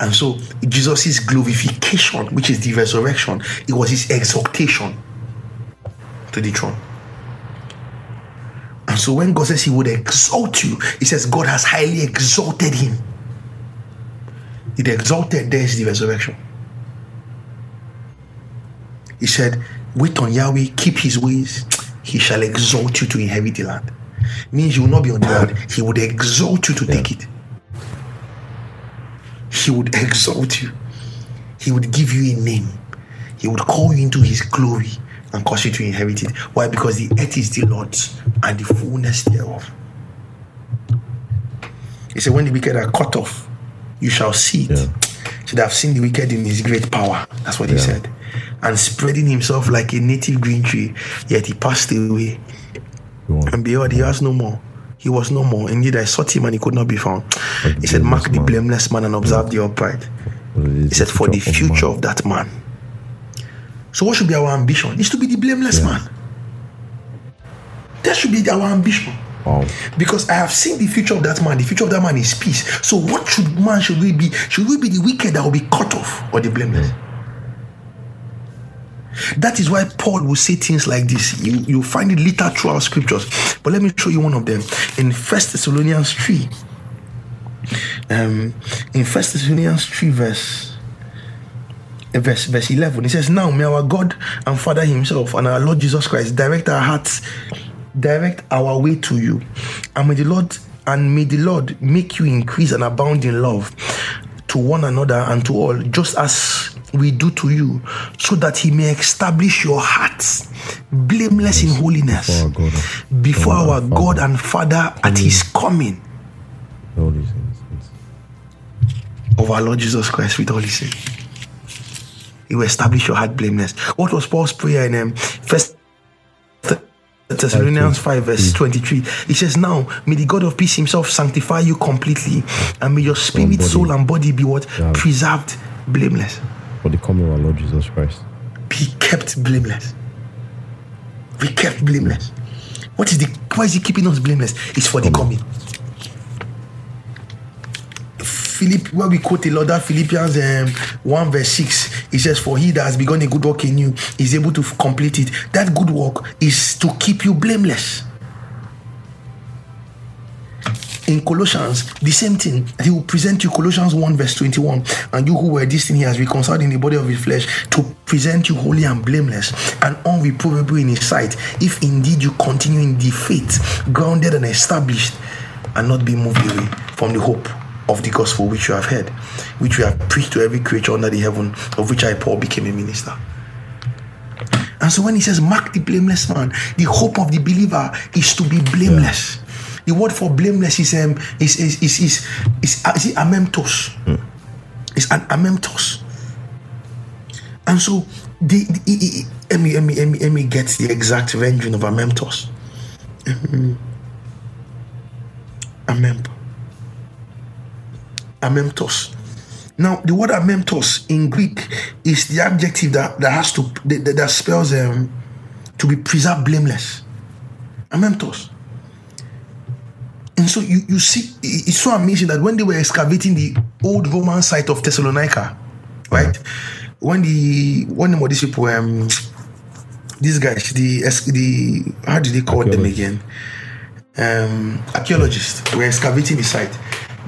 And so Jesus' glorification, which is the resurrection, it was his exaltation to the throne. And so when God says he would exalt you, he says God has highly exalted him. It exalted, there is the resurrection. He said, Wait on Yahweh, keep his ways, he shall exalt you to inherit the land. Means you will not be on the land, he would exalt you to take it. He would exalt you. He would give you a name. He would call you into his glory and cause you to inherit it. Why? Because the earth is the Lord's and the fullness thereof. He said, When the wicked are cut off, you shall see it. Yeah. Should have seen the wicked in his great power. That's what he said. And spreading himself like a native green tree, yet he passed away. And behold, he has no more. He was no more. Indeed, I sought him and he could not be found. But He said, Mark the blameless man. and observe the upright. But it is He said, For the future of that man. So, what should be our ambition? Is to be the blameless Yeah. man. That should be our ambition. Wow. Because I have seen the future of that man. The future of that man is peace. So, what should man should we be? Should we be the wicked that will be cut off or the blameless? That is why Paul will say things like this. You you find it littered throughout scriptures. But let me show you one of them in First Thessalonians 3. Um, in First Thessalonians 3, verse verse verse 11 it says now may our god and father himself and our lord jesus christ direct our hearts direct our way to you and may the lord and may the lord make you increase and abound in love to one another and to all just as we do to you so that he may establish your hearts blameless in holiness Before our God, and our our god Father. at his coming all these things. of our Lord Jesus Christ with all his sin. He will establish your heart blameless. What was Paul's prayer in um, First Thessalonians 5, verse 23? He says, Now may the God of peace himself sanctify you completely, and may your spirit, soul, and body be what? Preserved blameless. For the coming of our Lord Jesus Christ. Be kept blameless. Be kept blameless. What is the why is he keeping us blameless? It's for the coming. Philip, where we quote a lot that Philippians um, 1 verse 6, it says, For he that has begun a good work in you is able to complete it. That good work is to keep you blameless. In Colossians, the same thing. He will present you Colossians 1 verse 21. And you who were distant, he has reconciled in the body of his flesh to present you holy and blameless and unreprovable in his sight. If indeed you continue in the faith, grounded and established, and not be moved away from the hope of the gospel which you have heard, which we have preached to every creature under the heaven, of which I, Paul, became a minister. And so when he says, mark the blameless man, the hope of the believer is to be blameless. The word for blameless is um is is is is, is, is it amemptos. It's an amemptos. And so the, the, the, the- let me let me let me let me get the exact rendering of amemptos. Mhm. Amemp. Amemptos. Now, the word amemptos in Greek is the adjective that, that has to that, that- that spells um, to be preserved blameless. Amemptos. And so you, you see, it's so amazing that when they were excavating the old Roman site of Thessalonica, right? When the one of these people, um, these guys, the the how do they call them again? um, archaeologists were excavating the site.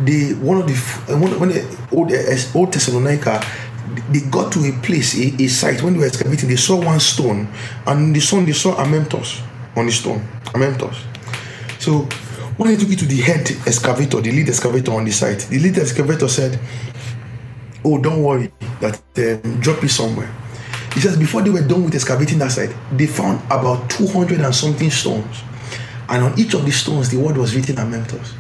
They one of the one when the old old Thessalonica, they got to a place a, a site when they were excavating. They saw one stone, and the stone they saw amemptos on the stone. Amemptos. So when they took it to the head excavator, the lead excavator on the site, the lead excavator said, "Oh, don't worry, that um, drop it somewhere." He says before they were done with excavating that site, they found about 200 and something stones. And on each of the stones, the word was written Amemptos.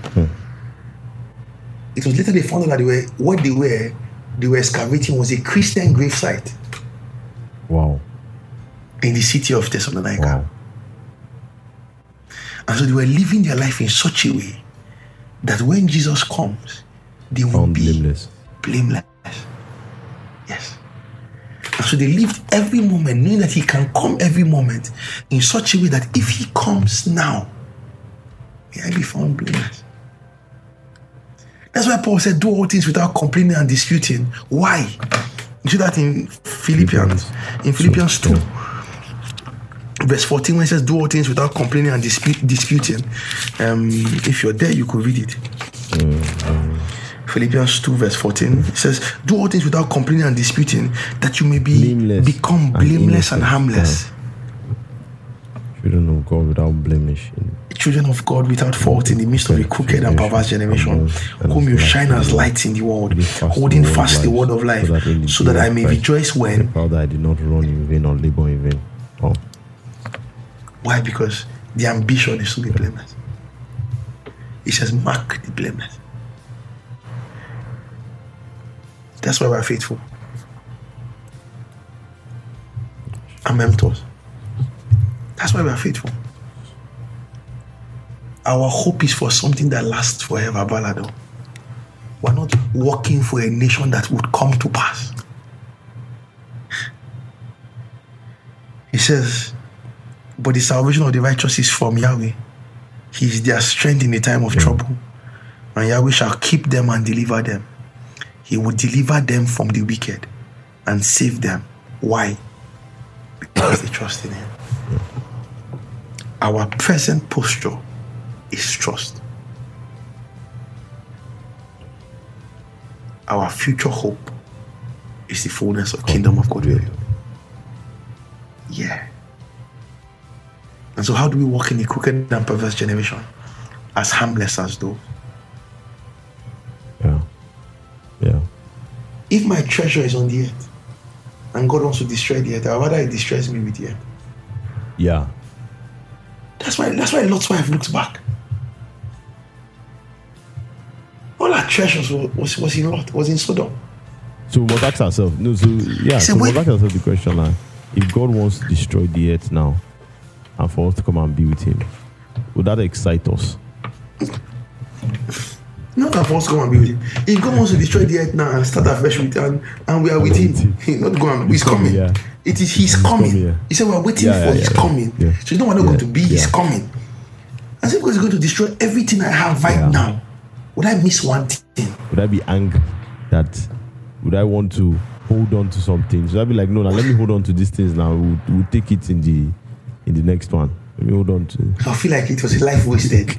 It was later they found out that they were what they were, they were excavating was a Christian grave site Wow. in the city of Thessalonica. Wow. And so they were living their life in such a way that when Jesus comes, they will be blameless. blameless. Yes. And so they lived every moment knowing that he can come every moment in such a way that if he comes now, may I be found blameless. That's why Paul said, Do all things without complaining and disputing. Why? You see that in Philippians, in Philippians 2, verse 14, when it says, Do all things without complaining and dispute, disputing. Um, if you're there, you could read it. Philippians 2, verse 14. Says, Do all things without complaining and disputing, that you may be Blameless become blameless and innocent. harmless. Children of God without blemish. Children of God without fault in the midst of a crooked and perverse generation, whom you shine as lights in the world, holding fast the word of life, so that I may rejoice when. proud that I did not run in vain or labor in vain. Why? Because the ambition is to be blameless. It says, Mark the blameless. That's why we're faithful. Amemptos. That's why we are faithful. Our hope is for something that lasts forever, Balado. We're not working for a nation that would come to pass. He says, But the salvation of the righteous is from Yahweh. He is their strength in the time of mm. trouble. And Yahweh shall keep them and deliver them. He will deliver them from the wicked and save them. Why? Because they trust in Him. Our present posture is trust. Our future hope is the fullness of kingdom of God. Yeah. And so, how do we walk in a crooked and perverse generation? As harmless as those. yeah. Yeah. If my treasure is on the earth and God wants to destroy the earth, I'd rather He destroys me with the earth. Yeah. That's why that's why Lot's wife looks back. All our treasures was, was, was in Lot, was in Sodom. So we must ask ourselves. No, so yeah, Say, so we must ask ourselves the question like, if God wants to destroy the earth now, and for us to come and be with Him, would that excite us? Not that for us to come and be with him. If God wants to destroy the earth now and start afresh with and, and we are with him, he not going, he's coming. yeah. It is he's, He's coming. coming, yeah. He said we're waiting Yeah, for yeah, he's yeah, coming. So you know we're not going to be, he's coming. And so because he's going to destroy everything I have right now. Would I miss one thing? Would I be angry that? Would I want to hold on to some things? Would I be like, no, now let me hold on to these things now. We'll, we'll take it in the in the next one. Let me hold on to. I feel like it was a life wasted.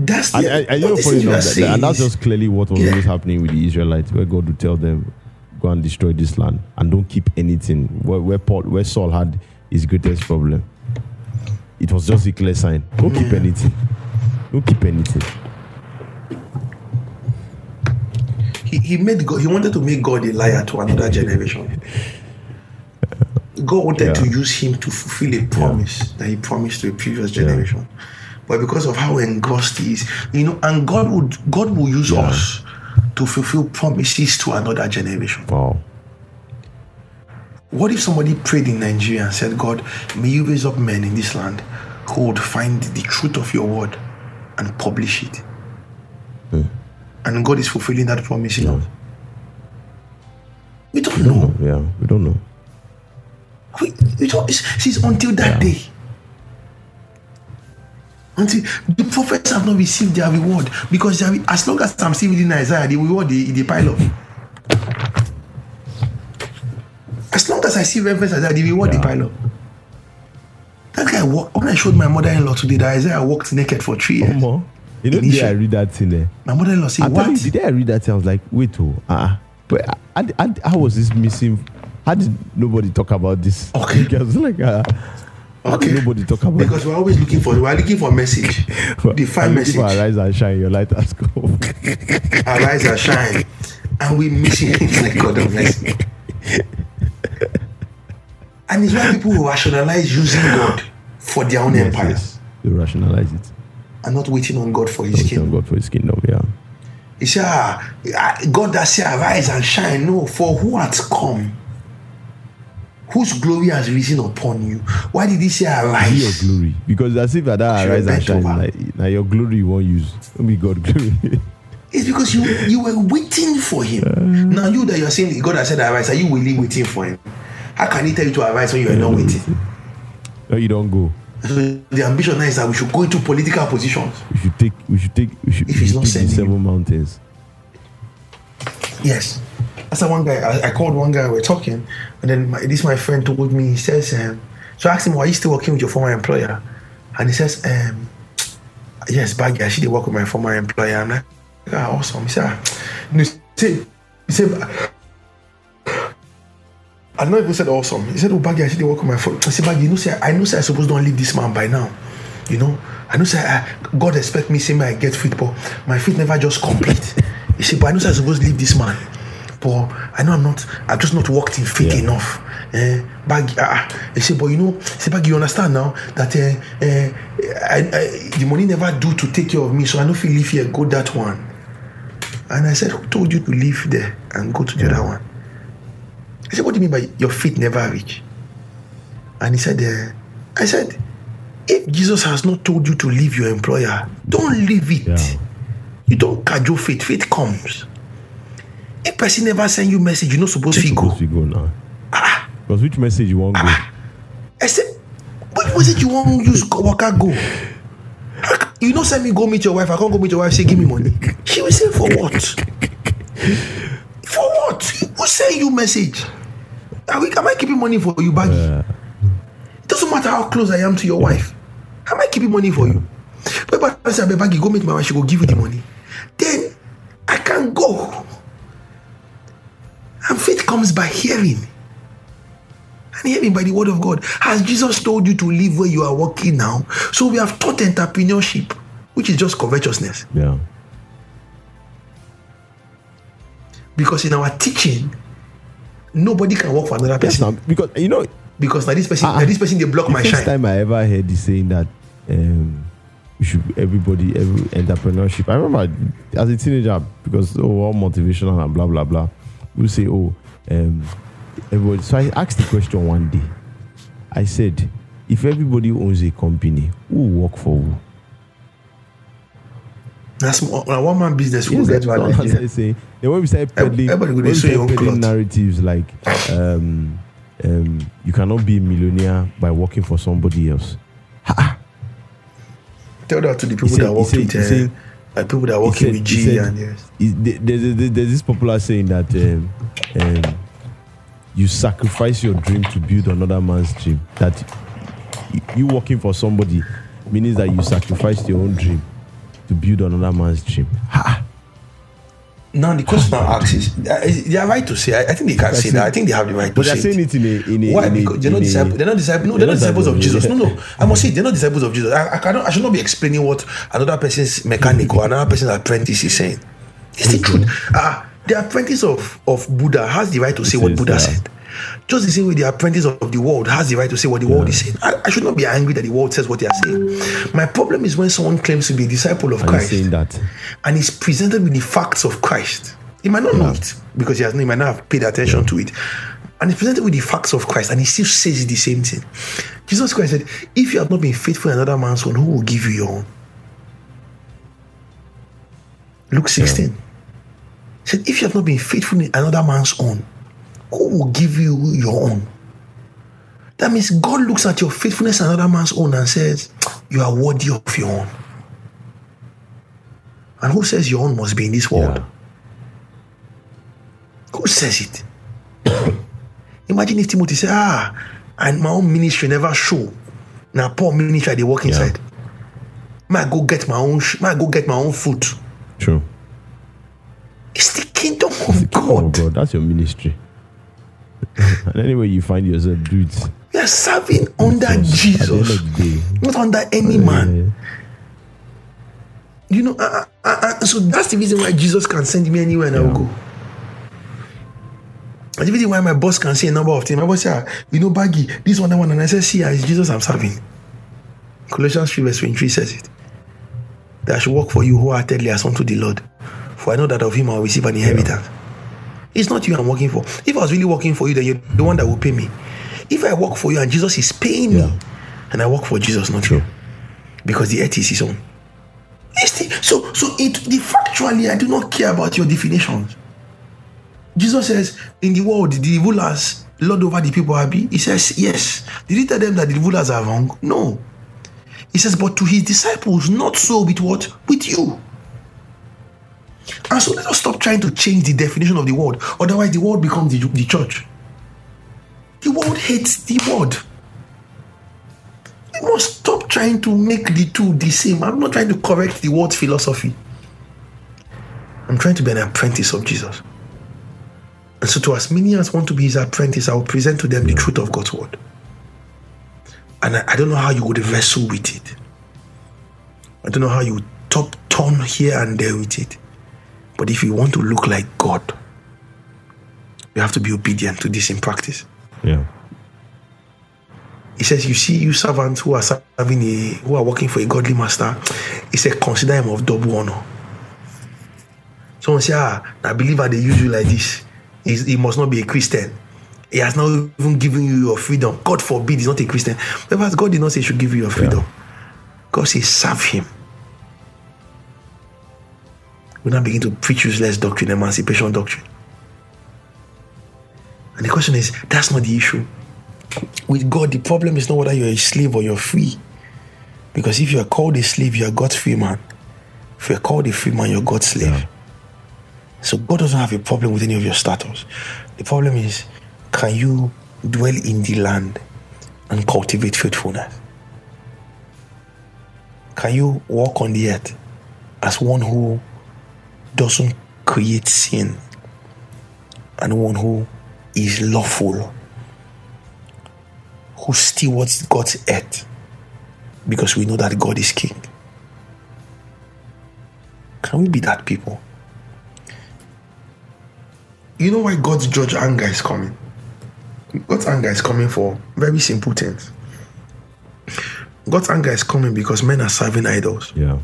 That's the, and, and you all know, these funny you are enough, that, and that's just clearly what was Yeah. always happening with the Israelites, where God would tell them, "Go and destroy this land and don't keep anything." Where where, Paul, where Saul had his greatest problem, it was just a clear sign: don't keep anything, don't keep anything. he, he made God, he wanted to make God a liar to another generation. [LAUGHS] God wanted to use him to fulfill a promise that he promised to a previous generation. But because of how engrossed he is, you know, and God would God will use Yeah. us to fulfill promises to another generation. Wow. What if somebody prayed in Nigeria and said, God, may you raise up men in this land who would find the truth of your word and publish it? And God is fulfilling that promise in us. We don't know. Yeah, we don't know. We, it's until that day. Until the prophets have not received their reward. Because their, as long as I'm still reading Isaiah, the reward the, the pile up. As long as I see reference Isaiah, the reward the Yeah. pile up. That guy walked, when I showed my mother-in-law today that Isaiah walked naked for three years. More. You know, day I read that thing there. My mother-in-law said, I what? you, the day I read that thing, I was like, wait, oh, uh, but how, how, how was this missing? How did nobody talk about this? Okay. Was like, uh, did nobody talk about Because we're always looking for, we're looking for a message. [LAUGHS] Define message. for arise and shine, your light has come. arise and shine, and we missing it [LAUGHS] like God of mercy. And it's why people will rationalize using God for their own empire You rationalize it. and not waiting on God for His Waiting kingdom. on God for his kingdom, yeah. He said, ah, ah, God that say arise and shine. No, for who has come? Whose glory has risen upon you? Why did he say Be your glory. Because as if at that arise and shine, like, now your glory you won't use. Don't be God glory. [LAUGHS] It's because you you were waiting for him. Uh. now you that you're saying God has said arise, are you really waiting for him? How can he tell you to arise when you are not waiting? no, you don't go. So the ambition now is that we should go into political positions. We should take. We should take. We should, If we should not take seven mountains. Yes. That's the one guy. I, I called one guy. We are talking, and then my, this my friend told me. He says, um, so I asked him, "Why are you still working with your former employer?" And he says, um, "Yes, baggy. I still work with my former employer." I'm like, "Ah, awesome." He said, ah, he said, I know if he said awesome. He said, "Oh, baggy, I still work with my former." I said, "Baggy, you know, say I know, say I supposed don't leave this man by now." You know, I know, say I, God expect me, say me I get fit, but my fit never just complete. He said, but I know, say I supposed leave this man, but I know I'm not. I've just not worked in faith Yeah. enough. Baggy, ah, ah. he said, but you know, said, Baggy, you understand now that uh, uh, I, I, the money never do to take care of me, so I know if you leave here, go that one. And I said, who told you to leave there and go to the other one? I said, what do you mean by your feet never reach? And he said, uh, I said, if Jesus has not told you to leave your employer, don't leave it. Yeah. You don't cajole faith. Faith comes. If person never send you message, you're not supposed to go. Supposed to go now. Because which message you want go? I said, which message you want use waka go? You know, send me go meet your wife. I can't go meet your wife. Say, give me money. She will say, for what? for what? Who send you message? Are we, am I keeping money for you, baggy? Uh, It doesn't matter how close I am to your wife. Am I keeping money for you? But I say, Baggy, go meet my wife, she will give you the money. Then I can go. And faith comes by hearing. And hearing by the word of God. Has Jesus told you to live where you are working now? So we have taught entrepreneurship, which is just covetousness. yeah. Because in our teaching, nobody can work for another Yes, person. now, because you know, Because now this person, Ah, now this person they block the my first shine. time I ever heard this saying that um, should everybody every entrepreneurship. I remember as a teenager because oh all motivational and blah blah blah. We say oh um, everybody. So I asked the question one day. I said, if everybody owns a company, who will work for who? That's now one man business. Who Yes, get that's what I saying. Then when we started peddling, everybody go when we sew your started own peddling narratives like um, um, you cannot be a millionaire by working for somebody else. Tell that to the people said- that work with uh, said- uh, people that He working said- with G said- and yes. there's, there's, this popular saying that um, um, you sacrifice your dream to build another man's dream. That you working for somebody means that you sacrificed your own dream to build another man's dream. Ha! Now the question asks is, uh, they are right to say. I, I think they can say that. I think they have the right to But they're saying it. in a in a Why? in a- Because they're not disciples. They're not disciples. No, they're, not disciples of Jesus. No, no. I must say they're not disciples of Jesus. I, I cannot. I should not be explaining what another person's mechanic or another person's apprentice is saying. It's the truth. Ah, the apprentice of, of Buddha has the right to say It what is, Buddha yeah. said. Just the same way the apprentice of the world has the right to say what the world is saying. I, I should not be angry that the world says what they are saying. My problem is when someone claims to be a disciple of And Christ that. and is presented with the facts of Christ. He might not know it because he has he might not have paid attention to it. And he's presented with the facts of Christ and he still says the same thing. Jesus Christ said, If you have not been faithful in another man's own, who will give you your own? Luke 16. He said, If you have not been faithful in another man's own, who will give you your own? That means God looks at your faithfulness in another man's own and says, You are worthy of your own. And who says your own must be in this world? Yeah. Who says it? [COUGHS] Imagine if Timothy said, Ah, and my own ministry never show. Now, poor ministry, they work inside. May I go get my own, sh- may I go get my own food. True. It's the kingdom of Oh God. God, that's your ministry. [LAUGHS] and anyway, you find yourself, dudes. We are serving under At the end Jesus, of the day. not under any man. You know, uh, uh, uh, so that's the reason why Jesus can send me anywhere and I will go. That's the reason why my boss can say a number of things. My boss say, "Ah, you know, baggy, this one, that one, and I say, see, ah, it's Jesus I'm serving. Colossians 3 verse 23 says it. That I should work for you wholeheartedly as unto the Lord. For I know that of him I will receive an inheritance. It's not you I'm working for. If I was really working for you, then you're the one that will pay me. If I work for you and Jesus is paying me, and I work for Jesus, not you, because the earth is his own. The- so, so it the factually, I do not care about your definitions. Jesus says, "In the world, the rulers lord over the people happy." He says, "Yes." Did he tell them that the rulers are wrong? No. He says, "But to his disciples, not so with what with you." And so let us stop trying to change the definition of the word. Otherwise, the world becomes the, the church. The world hates the word. We must stop trying to make the two the same. I'm not trying to correct the word's philosophy. I'm trying to be an apprentice of Jesus. And so, to as many as want to be his apprentice, I will present to them the truth of God's word. And I, I don't know how you would wrestle with it. I don't know how you top turn here and there with it. But if you want to look like God, you have to be obedient to this in practice. Yeah. He says, You see, you servants who are serving a who are working for a godly master, he said, consider him of double honor. Someone say, Ah, I believe they use you like this. He's, he must not be a Christian. He has not even given you your freedom. God forbid he's not a Christian. But God did not say he should give you your freedom. God says, serve him. We now begin to preach useless doctrine, emancipation doctrine. And the question is, that's not the issue with God, the problem is not whether you're a slave or you're free. Because if you are called a slave, you are God's free man. If you're called a free man, you're God's slave. Yeah. So God doesn't have a problem with any of your status. The problem is, can you dwell in the land and cultivate faithfulness? Can you walk on the earth as one who doesn't create sin and one who is lawful? who stewards God's earth because we know that God is king. Can we be that people? You know why God's judge anger is coming? God's anger is coming for very simple things. God's anger is coming because men are serving idols. Yeah.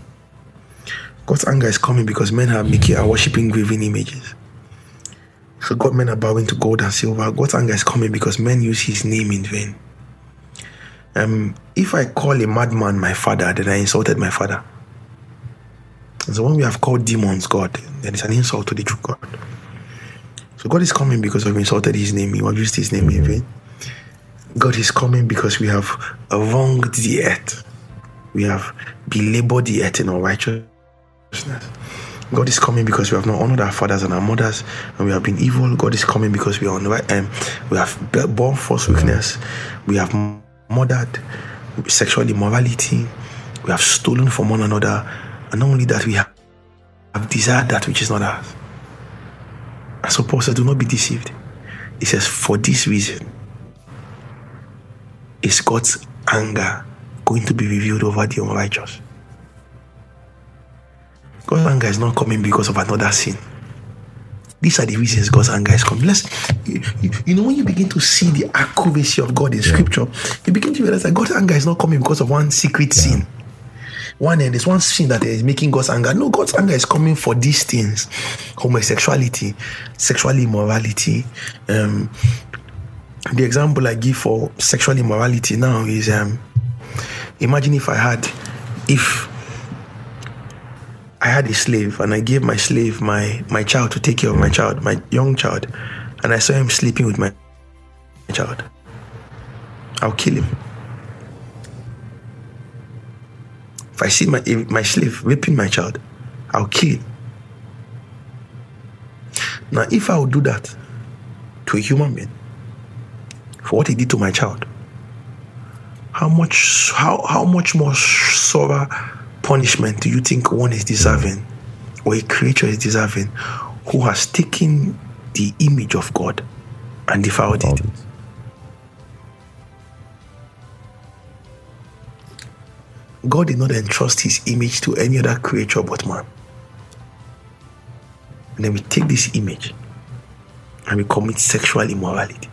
God's anger is coming because men are making are worshiping graven images. So God men are bowing to gold and silver. God's anger is coming because men use his name in vain. Um, if I call a madman my father, then I insulted my father. So when we have called demons God, then it's an insult to the true God. So God is coming because we've insulted his name, we have used his name in vain. God is coming because we have wronged the earth. We have belabored the earth in our righteousness. God is coming because we have not honored our fathers and our mothers, and we have been evil. God is coming because we are on the right we have borne false weakness. We have murdered sexual immorality. We have stolen from one another, and not only that, we have, have desired that which is not ours. And so Paul says, "Do not be deceived." He says, "For this reason, is God's anger going to be revealed over the unrighteous?" God's anger is not coming because of another sin. These are the reasons God's anger is coming. Let's, you, you, know, when you begin to see the accuracy of God in Scripture, you begin to realize that God's anger is not coming because of one secret sin. One end is one sin that is making God's anger. No, God's anger is coming for these things: homosexuality, sexual immorality. Um, the example I give for sexual immorality now is um, imagine if I had, if I had a slave and I gave my slave my my child to take care of my child, my young child, and I saw him sleeping with my child. I'll kill him. If I see my my slave raping my child, I'll kill him. Now, if I would do that to a human being for what he did to my child, how much how how much more sorrow punishment do you think one is deserving or a creature is deserving who has taken the image of God and defiled it? God did not entrust his image to any other creature but man. And then we take this image and we commit sexual immorality.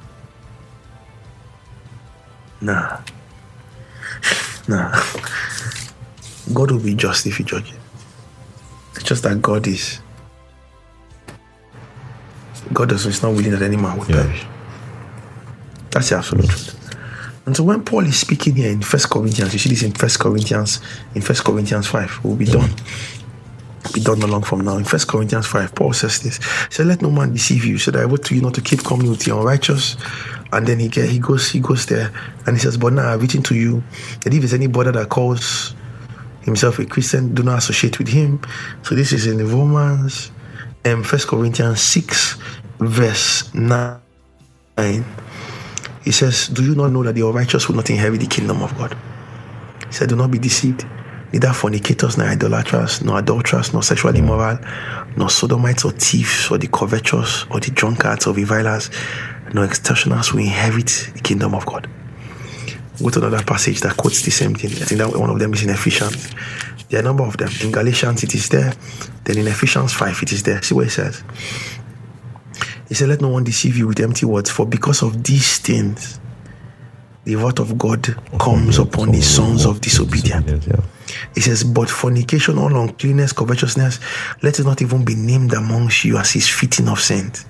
Nah. Nah. [LAUGHS] God will be just if He judges. It's just that God is. God does is not willing that any man would Yeah. perish. That's the absolute truth. And so when Paul is speaking here in First Corinthians, you see this in First Corinthians, in First Corinthians 5, we'll be done. Be done not long from now. In First Corinthians 5, Paul says this. He said, Let no man deceive you, so that I wrote to you not to keep company with the unrighteous. And then he get, he goes, he goes there and he says, But now I've written to you that if there's any brother that calls himself a Christian, do not associate with him. So this is in Romans, um, First Corinthians 6, verse 9. He says, Do you not know that the unrighteous will not inherit the kingdom of God? He said, Do not be deceived. Neither fornicators, nor idolaters, nor adulterers, nor sexually immoral, nor sodomites or thieves, or the covetous, or the drunkards, or revilers, nor extortioners will inherit the kingdom of God. Go to another passage that quotes the same thing. I think that one of them is in Ephesians. There are a number of them. In Galatians, it is there. Then in Ephesians 5, it is there. See what it says. He said, Let no one deceive you with empty words, for because of these things, the wrath of God comes upon the sons of disobedience. He says, But fornication, all uncleanness, covetousness, let it not even be named amongst you as is fitting of saints.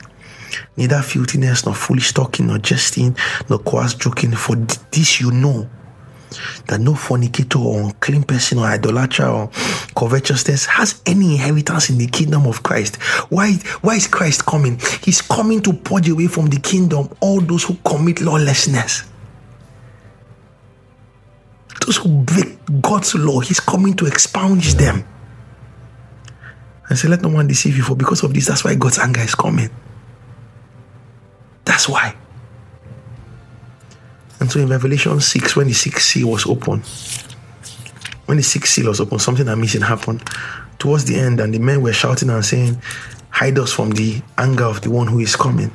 Neither filthiness, nor foolish talking, nor jesting, nor coarse joking, for this you know that no fornicator or unclean person or idolater or covetousness has any inheritance in the kingdom of Christ. Why, why is Christ coming? He's coming to purge away from the kingdom all those who commit lawlessness. Those who break God's law, He's coming to expunge them. And say, Let no one deceive you, for because of this, that's why God's anger is coming. That's why. And so in Revelation 6, when the sixth seal was open, when the sixth seal was open, something amazing happened. Towards the end, and the men were shouting and saying, Hide us from the anger of the one who is coming.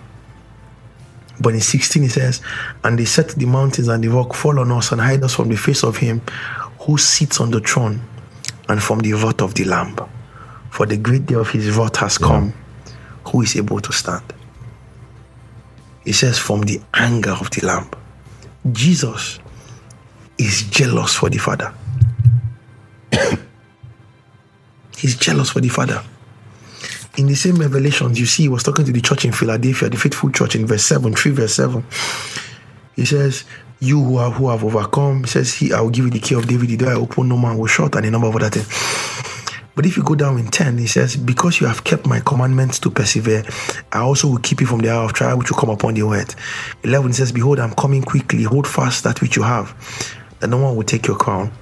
But in 16 he says, And they set the mountains and the rock fall on us and hide us from the face of him who sits on the throne and from the wrath of the Lamb. For the great day of his wrath has come. Who is able to stand? It says, From the anger of the Lamb. Jesus is jealous for the Father. [COUGHS] He's jealous for the Father. In the same revelations, you see, he was talking to the church in Philadelphia, the faithful church in verse 7, 3 verse 7. He says, You who have who have overcome, he says, He I will give you the key of David, the door I open, no man will shut, and a number of other things. But if you go down in 10, he says, Because you have kept my commandments to persevere, I also will keep you from the hour of trial which will come upon the earth. 11 says, Behold, I'm coming quickly, hold fast that which you have, that no one will take your crown.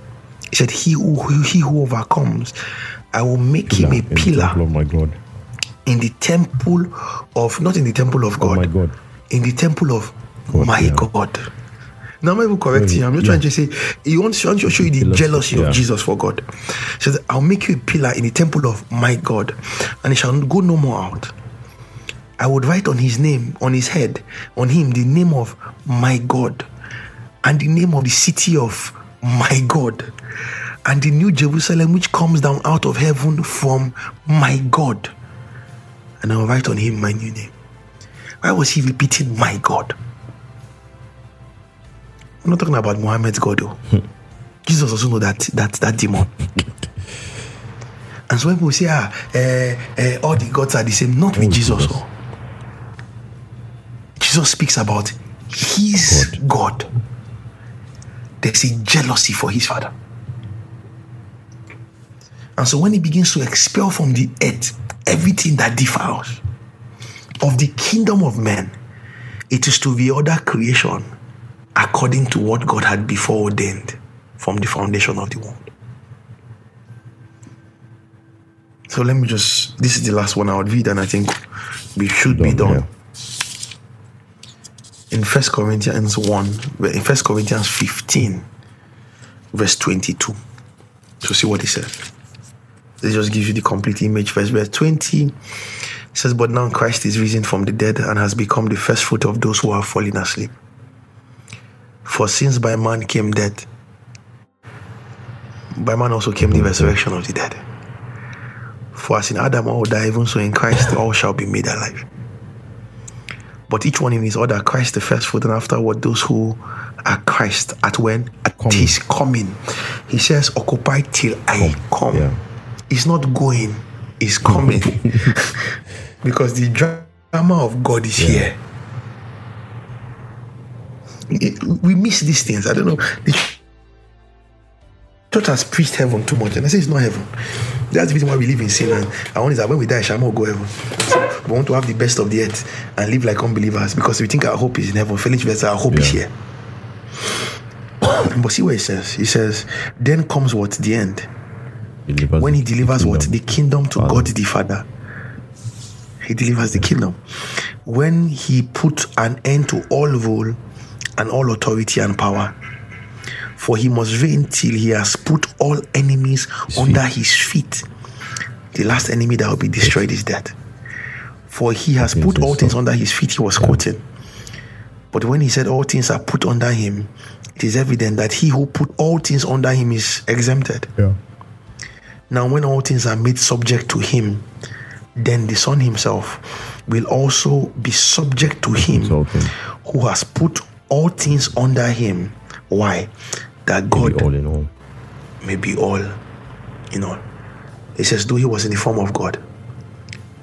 He said, He who he who overcomes, I will make him a pillar of my God. in the temple of not in the temple of Oh God, my God. in the temple of God, my yeah. God. Now I'm not even correcting you. Mm, I'm just Yeah. trying to say he wants, he wants to show you the Jealousy, jealousy yeah. of Jesus for God. He says, I'll make you a pillar in the temple of my God, and he shall go no more out. I would write on his name, on his head, on him, the name of my God, and the name of the city of my God, and the new Jerusalem which comes down out of heaven from my God. and I'll write on him my new name. Why was he repeating my God? I'm not talking about Muhammad's God. Though. Jesus also know that that that demon. and so when people say, ah, eh, eh, all the gods are the same, not with Jesus. oh. Jesus speaks about his God. There's a jealousy for his father. And so when he begins to expel from the earth everything that defiles of the kingdom of men, it is to the other creation according to what God had before ordained from the foundation of the world. So let me just, this is the last one I would read, and I think we should be Done, done. In First Corinthians 1, in First Corinthians 15, verse 22. So see what he says. This just gives you the complete image. Verse, verse 20 says, But now Christ is risen from the dead and has become the first fruit of those who are fallen asleep. For since by man came death, by man also came the resurrection of the dead. For as in Adam all die, even so in Christ all shall be made alive. But each one in his order, Christ the first fruit, and afterward those who are Christ at when? At Coming. his coming. He says, Occupy till I come. Yeah. It's not going, it's coming. [LAUGHS] because the drama of God is Yeah. here. It- we miss these things. I don't know. The church has preached heaven too much, and I say it's not heaven. That's the reason why we live in sin. And I want is that when we die, shall we go heaven? So we want to have the best of the earth and live like unbelievers because we think our hope is in heaven. Felix says our hope is here. [COUGHS] but see what he says. He says, "Then comes what the end." Delivers when he the delivers what the kingdom to Father. God the Father. He delivers the kingdom. When he put an end to all rule and all authority and power. For he must reign till he has put all enemies His under feet. his feet. The last enemy that will be destroyed is death. For he has put all things under his feet, he was quoting. But when he said all things are put under him, it is evident that he who put all things under him is exempted. Yeah. Now, when all things are made subject to him, then the Son himself will also be subject to him who has put all things under him. Why? That Be God all in all. may be all in all. It says, though he was in the form of God,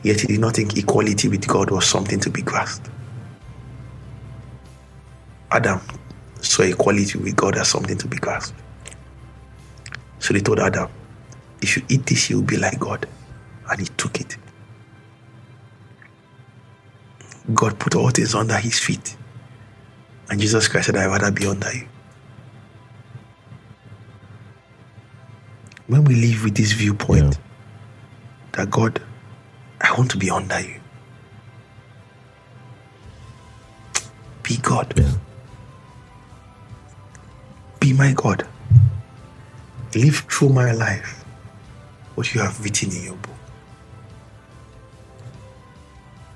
yet he did not think equality with God was something to be grasped. Adam saw equality with God as something to be grasped. So they told Adam, if you eat this, you will be like God. And he took it. God put all things under his feet. And Jesus Christ said, I'd rather be under you. When we live with this viewpoint Yeah. that God, I want to be under you. Be God. Yeah. Be my God. Live through my life what you have written in your book.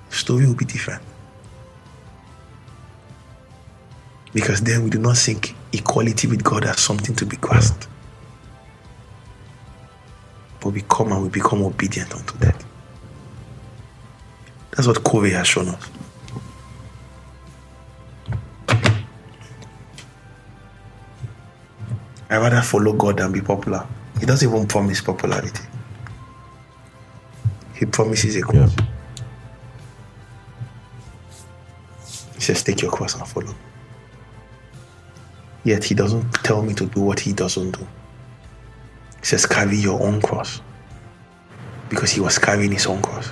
Story will be different. Because then we do not think equality with God as something to be grasped. But we come and we become obedient unto that. That's what Kobe has shown us. I rather follow God than be popular. He doesn't even promise popularity. He promises a cross. Yeah. He says, Take your cross and follow. Yet he doesn't tell me to do what he doesn't do. He says, Carry your own cross. Because he was carrying his own cross.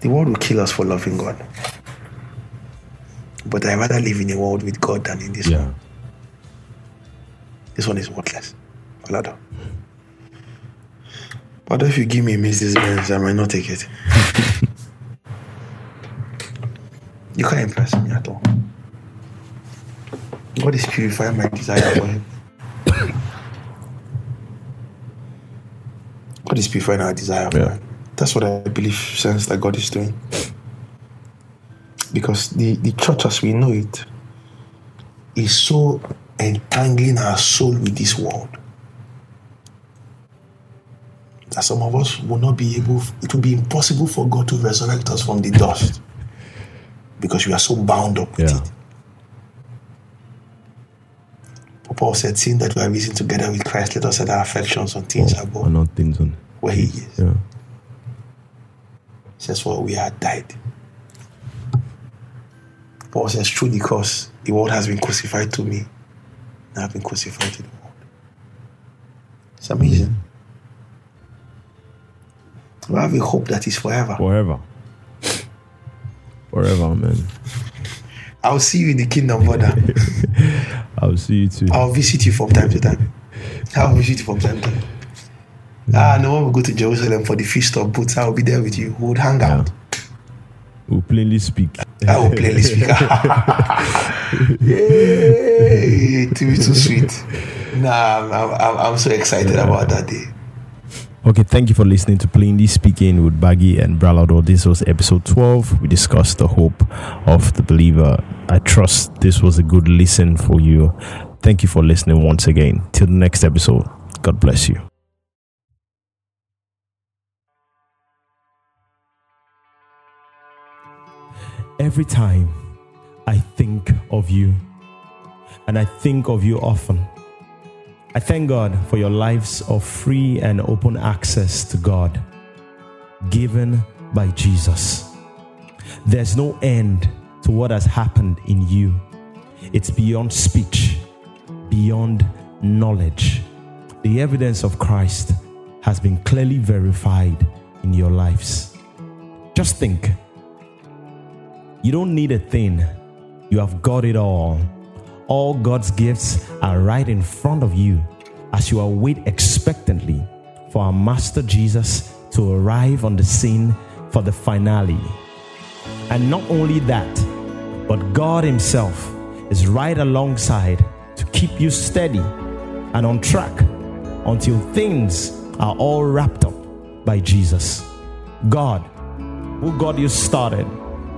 The world will kill us for loving God. But I rather live in a world with God than in this Yeah. one. This one is worthless. Olado. But if you give me Mrs. Benz, I might not take it. [LAUGHS] you can't impress me at all. God is purifying my desire for Him. God is purifying our desire for Yeah. Him. That's what I believe, sense that God is doing. Because the, the church as we know it is so entangling our soul with this world. that some of us will not be able, it will be impossible for God to resurrect us from the dust because we are so bound up with Yeah. it. But Paul said, Seeing that we are risen together with Christ, let us set our affections on things Or above not things on. where He is. Yeah. He says, For we are died. Paul says, Through the cross, the world has been crucified to me. And I have been crucified to the world. It's amazing. Mm. We have a hope that is forever. Forever. Forever, man. I'll see you in the kingdom, brother. [LAUGHS] I'll see you too. I'll visit you from time to time. I'll visit you from time to time. Ah, no one will go to Jerusalem for the feast of booths. I'll be there with you. We would hang out. We'll plainly speak. I will plainly speak. [LAUGHS] Yay, to be too sweet. Nah, I'm, I'm, I'm so excited about that day. Okay, thank you for listening to Plainly Speaking with Baggy and Bralado. This was episode 12. We discussed the hope of the believer. I trust this was a good listen for you. Thank you for listening once again. Till the next episode, God bless you. Every time I think of you, and I think of you often, I thank God for your lives of free and open access to God given by Jesus. There's no end to what has happened in you, it's beyond speech, beyond knowledge. The evidence of Christ has been clearly verified in your lives. Just think you don't need a thing, you have got it all. All God's gifts are right in front of you as you await expectantly for our Master Jesus to arrive on the scene for the finale. And not only that, but God Himself is right alongside to keep you steady and on track until things are all wrapped up by Jesus. God, who got you started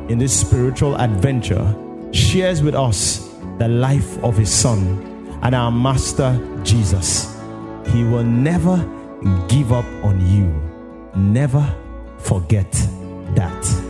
in this spiritual adventure, shares with us the life of His Son and our Master Jesus. He will never give up on you. Never forget that.